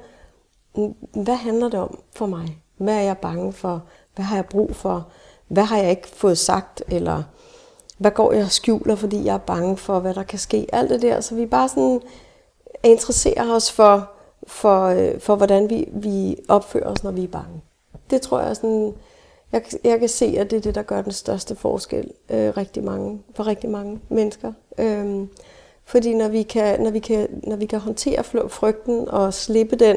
hvad handler det om for mig? Hvad er jeg bange for? Hvad har jeg brug for? Hvad har jeg ikke fået sagt? Eller hvad går jeg og skjuler, fordi jeg er bange for, hvad der kan ske. Alt det der, så vi bare sådan interesserer os for, for, øh, for hvordan vi, vi opfører os, når vi er bange. Det tror jeg sådan, jeg, jeg kan se, at det er det, der gør den største forskel øh, rigtig mange, for rigtig mange mennesker. Øhm, fordi når vi, kan, når, vi kan, når vi kan håndtere frygten og slippe den,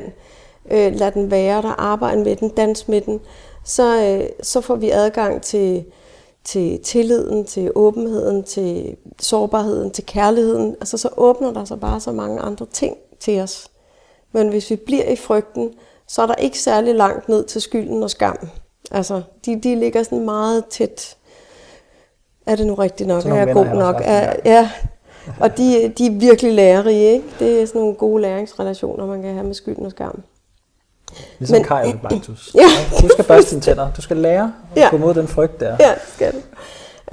øh, lade den være der, arbejde med den, danse med den, så, øh, så får vi adgang til, til tilliden, til åbenheden, til sårbarheden, til kærligheden. Altså så åbner der sig bare så mange andre ting til os. Men hvis vi bliver i frygten, så er der ikke særlig langt ned til skylden og skam. Altså, de, de ligger sådan meget tæt. Er det nu rigtigt nok? Er jeg god nok? Er, ja. Og de, de er virkelig lærerige, ikke? Det er sådan nogle gode læringsrelationer, man kan have med skylden og skam. Ligesom Men, Kai og Blantus. ja. Du skal børste dine tænder. Du skal lære at ja. gå mod den frygt der. Ja, det skal du.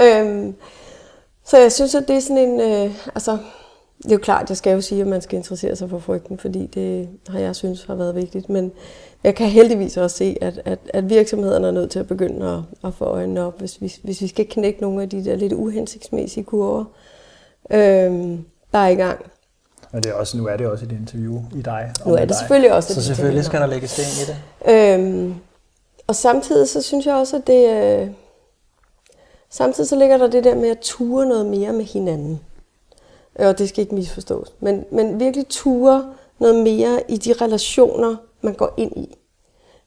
Øhm, så jeg synes, at det er sådan en... Øh, altså, det er jo klart, jeg skal jo sige, at man skal interessere sig for frygten, fordi det har jeg synes har været vigtigt. Men jeg kan heldigvis også se, at, at, at virksomhederne er nødt til at begynde at, at få øjnene op, hvis vi, hvis vi skal knække nogle af de der lidt uhensigtsmæssige kurver. øh, der er i gang. Men det er også, nu er det også et interview i dig. Nu er det dig. selvfølgelig også Så selvfølgelig skal der lægges ind i det. Øhm, og samtidig så synes jeg også, at det... Øh, samtidig så ligger der det der med at ture noget mere med hinanden. Og det skal ikke misforstås. Men, men virkelig ture noget mere i de relationer, man går ind i.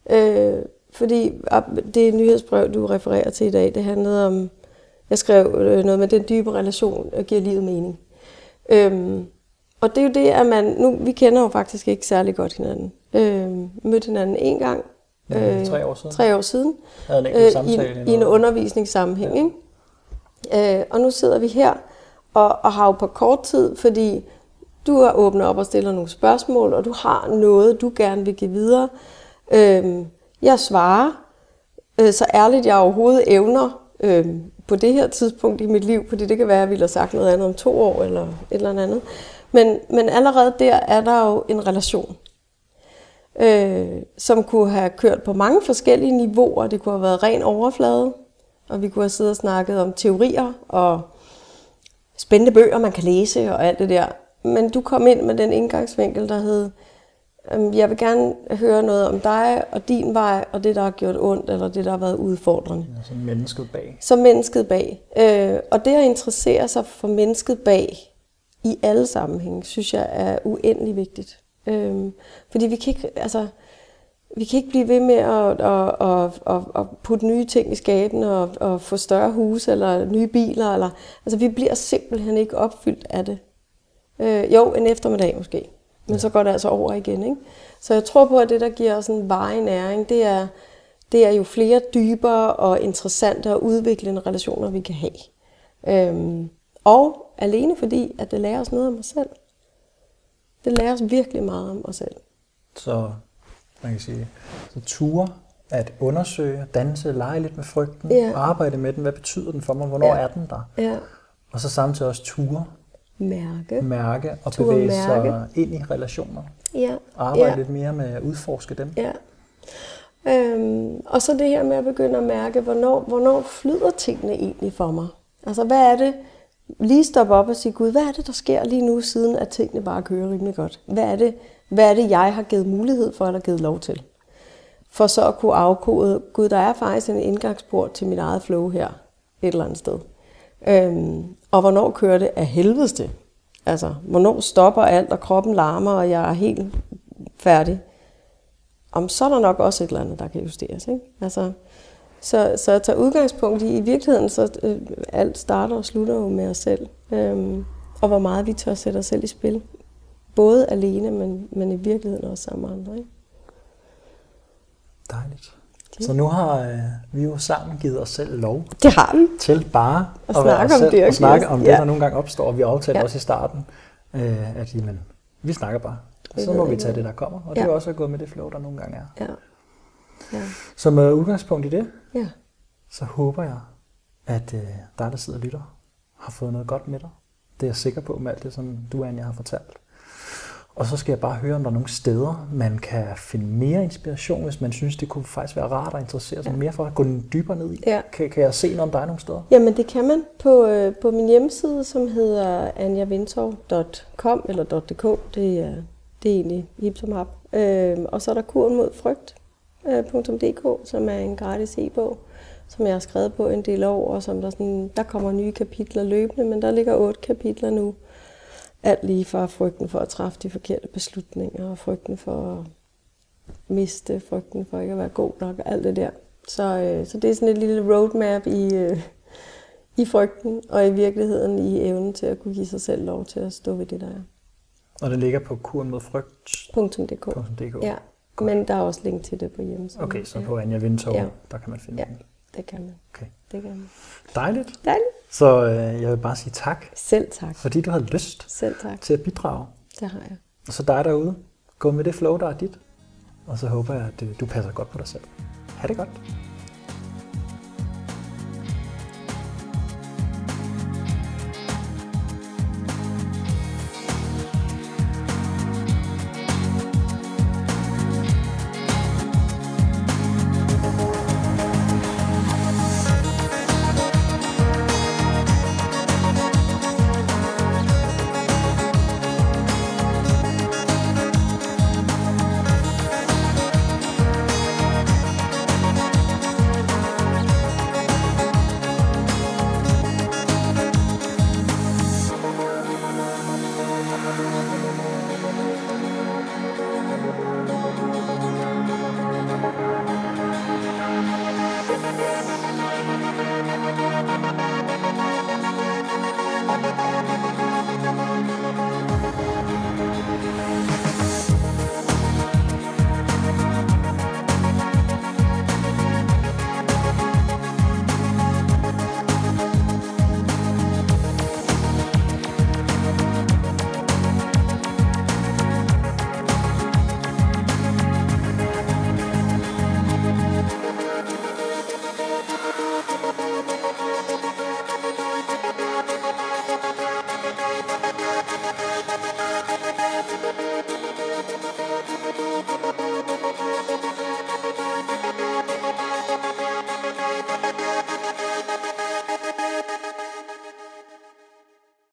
Øh, fordi det nyhedsbrev, du refererer til i dag, det handlede om, jeg skrev øh, noget med den dybe relation, der giver livet mening. Øhm, og det er jo det, at man, nu, vi kender jo faktisk ikke særlig godt hinanden. Øhm, mødte hinanden en gang. Øh, tre år siden. Tre år siden. Havde en øh, samtale. I, i en undervisningssammenhæng. Ja. Ikke? Øh, og nu sidder vi her, og, og har jo på kort tid, fordi du har åbnet op og stiller nogle spørgsmål, og du har noget, du gerne vil give videre. Øh, jeg svarer øh, så ærligt, jeg overhovedet evner øh, på det her tidspunkt i mit liv, fordi det kan være, at jeg ville have sagt noget andet om to år eller et eller andet. Men, men allerede der er der jo en relation, øh, som kunne have kørt på mange forskellige niveauer. Det kunne have været ren overflade, og vi kunne have siddet og snakket om teorier og spændende bøger, man kan læse og alt det der. Men du kom ind med den indgangsvinkel, der hed, øhm, jeg vil gerne høre noget om dig og din vej, og det, der har gjort ondt, eller det, der har været udfordrende. Ja, som mennesket bag. Som mennesket bag. Øh, og det at interessere sig for mennesket bag i alle sammenhænge, synes jeg er uendelig vigtigt. Øh, fordi vi kan ikke, altså, vi kan ikke blive ved med at, at, at, at, at putte nye ting i skaben og, og få større huse eller nye biler. Eller, altså, vi bliver simpelthen ikke opfyldt af det. Øh, jo, en eftermiddag måske. Men ja. så går det altså over igen. Ikke? Så jeg tror på, at det, der giver os en varig næring, det er, det er jo flere dybere og interessante og udviklende relationer, vi kan have. Øhm, og alene fordi, at det lærer os noget om os selv. Det lærer os virkelig meget om os selv. Så man kan sige, så ture at undersøge, danse, lege lidt med frygten, ja. arbejde med den. Hvad betyder den for mig? Hvornår ja. er den der? Ja. Og så samtidig også ture. Mærke. Mærke og ture bevæge mærke. sig ind i relationer. Ja. Arbejde ja. lidt mere med at udforske dem. Ja. Øhm, og så det her med at begynde at mærke, hvornår, hvornår flyder tingene egentlig for mig? Altså hvad er det, lige stoppe op og sige, Gud, hvad er det, der sker lige nu, siden at tingene bare kører rimelig godt? Hvad er det, hvad er det jeg har givet mulighed for, eller givet lov til? For så at kunne afkode, Gud, der er faktisk en indgangsport til mit eget flow her, et eller andet sted. Øhm, og hvornår kører det af helvedeste? Altså, hvornår stopper alt, og kroppen larmer, og jeg er helt færdig? Om så er der nok også et eller andet, der kan justeres. Ikke? Altså, så, så at tage udgangspunkt i, i virkeligheden, så øh, alt starter og slutter jo med os selv. Øhm, og hvor meget vi tør sætte os selv i spil. Både alene, men, men i virkeligheden også sammen med andre. Ikke? Dejligt. Det. Så nu har øh, vi jo sammen givet os selv lov det har vi. til bare at, at snakke om det, og snakke om det, ja. der nogle gange opstår. Og vi aftalte ja. også i starten, øh, at jamen, vi snakker bare. Så må vi tage det, der kommer. Og ja. det er også at gå med det flow, der nogle gange er. Ja. Ja. Så med udgangspunkt i det, ja. så håber jeg, at øh, dig, der sidder og lytter, har fået noget godt med dig. Det er jeg sikker på med alt det, som du, Anja, har fortalt. Og så skal jeg bare høre, om der er nogle steder, man kan finde mere inspiration, hvis man synes, det kunne faktisk være rart at interessere sig ja. mere for at gå dybere ned i. Ja. Kan, kan jeg se noget om dig nogle steder? Jamen det kan man på, øh, på min hjemmeside, som hedder anjavintov.com eller .dk. Det er, det er egentlig hip som hap. Øh, og så er der kuren mod frygt.dk, øh, som er en gratis e-bog, som jeg har skrevet på en del år, og som der, sådan, der kommer nye kapitler løbende, men der ligger otte kapitler nu alt lige fra frygten for at træffe de forkerte beslutninger, og frygten for at miste, frygten for ikke at være god nok, og alt det der. Så, øh, så det er sådan et lille roadmap i, øh, i frygten, og i virkeligheden i evnen til at kunne give sig selv lov til at stå ved det, der er. Og det ligger på kuren mod frygt.dk. Ja. Men der er også link til det på hjemmesiden. Okay, så på Anja Vindtov, ja. der kan man finde ja. den. det kan man. Okay. Det kan man. Dejligt. Dejligt. Så øh, jeg vil bare sige tak. Selv tak. Fordi du havde lyst Selv tak. til at bidrage. Det har jeg. Og så dig derude. Gå med det flow, der er dit. Og så håber jeg, at øh, du passer godt på dig selv. Ha' det godt.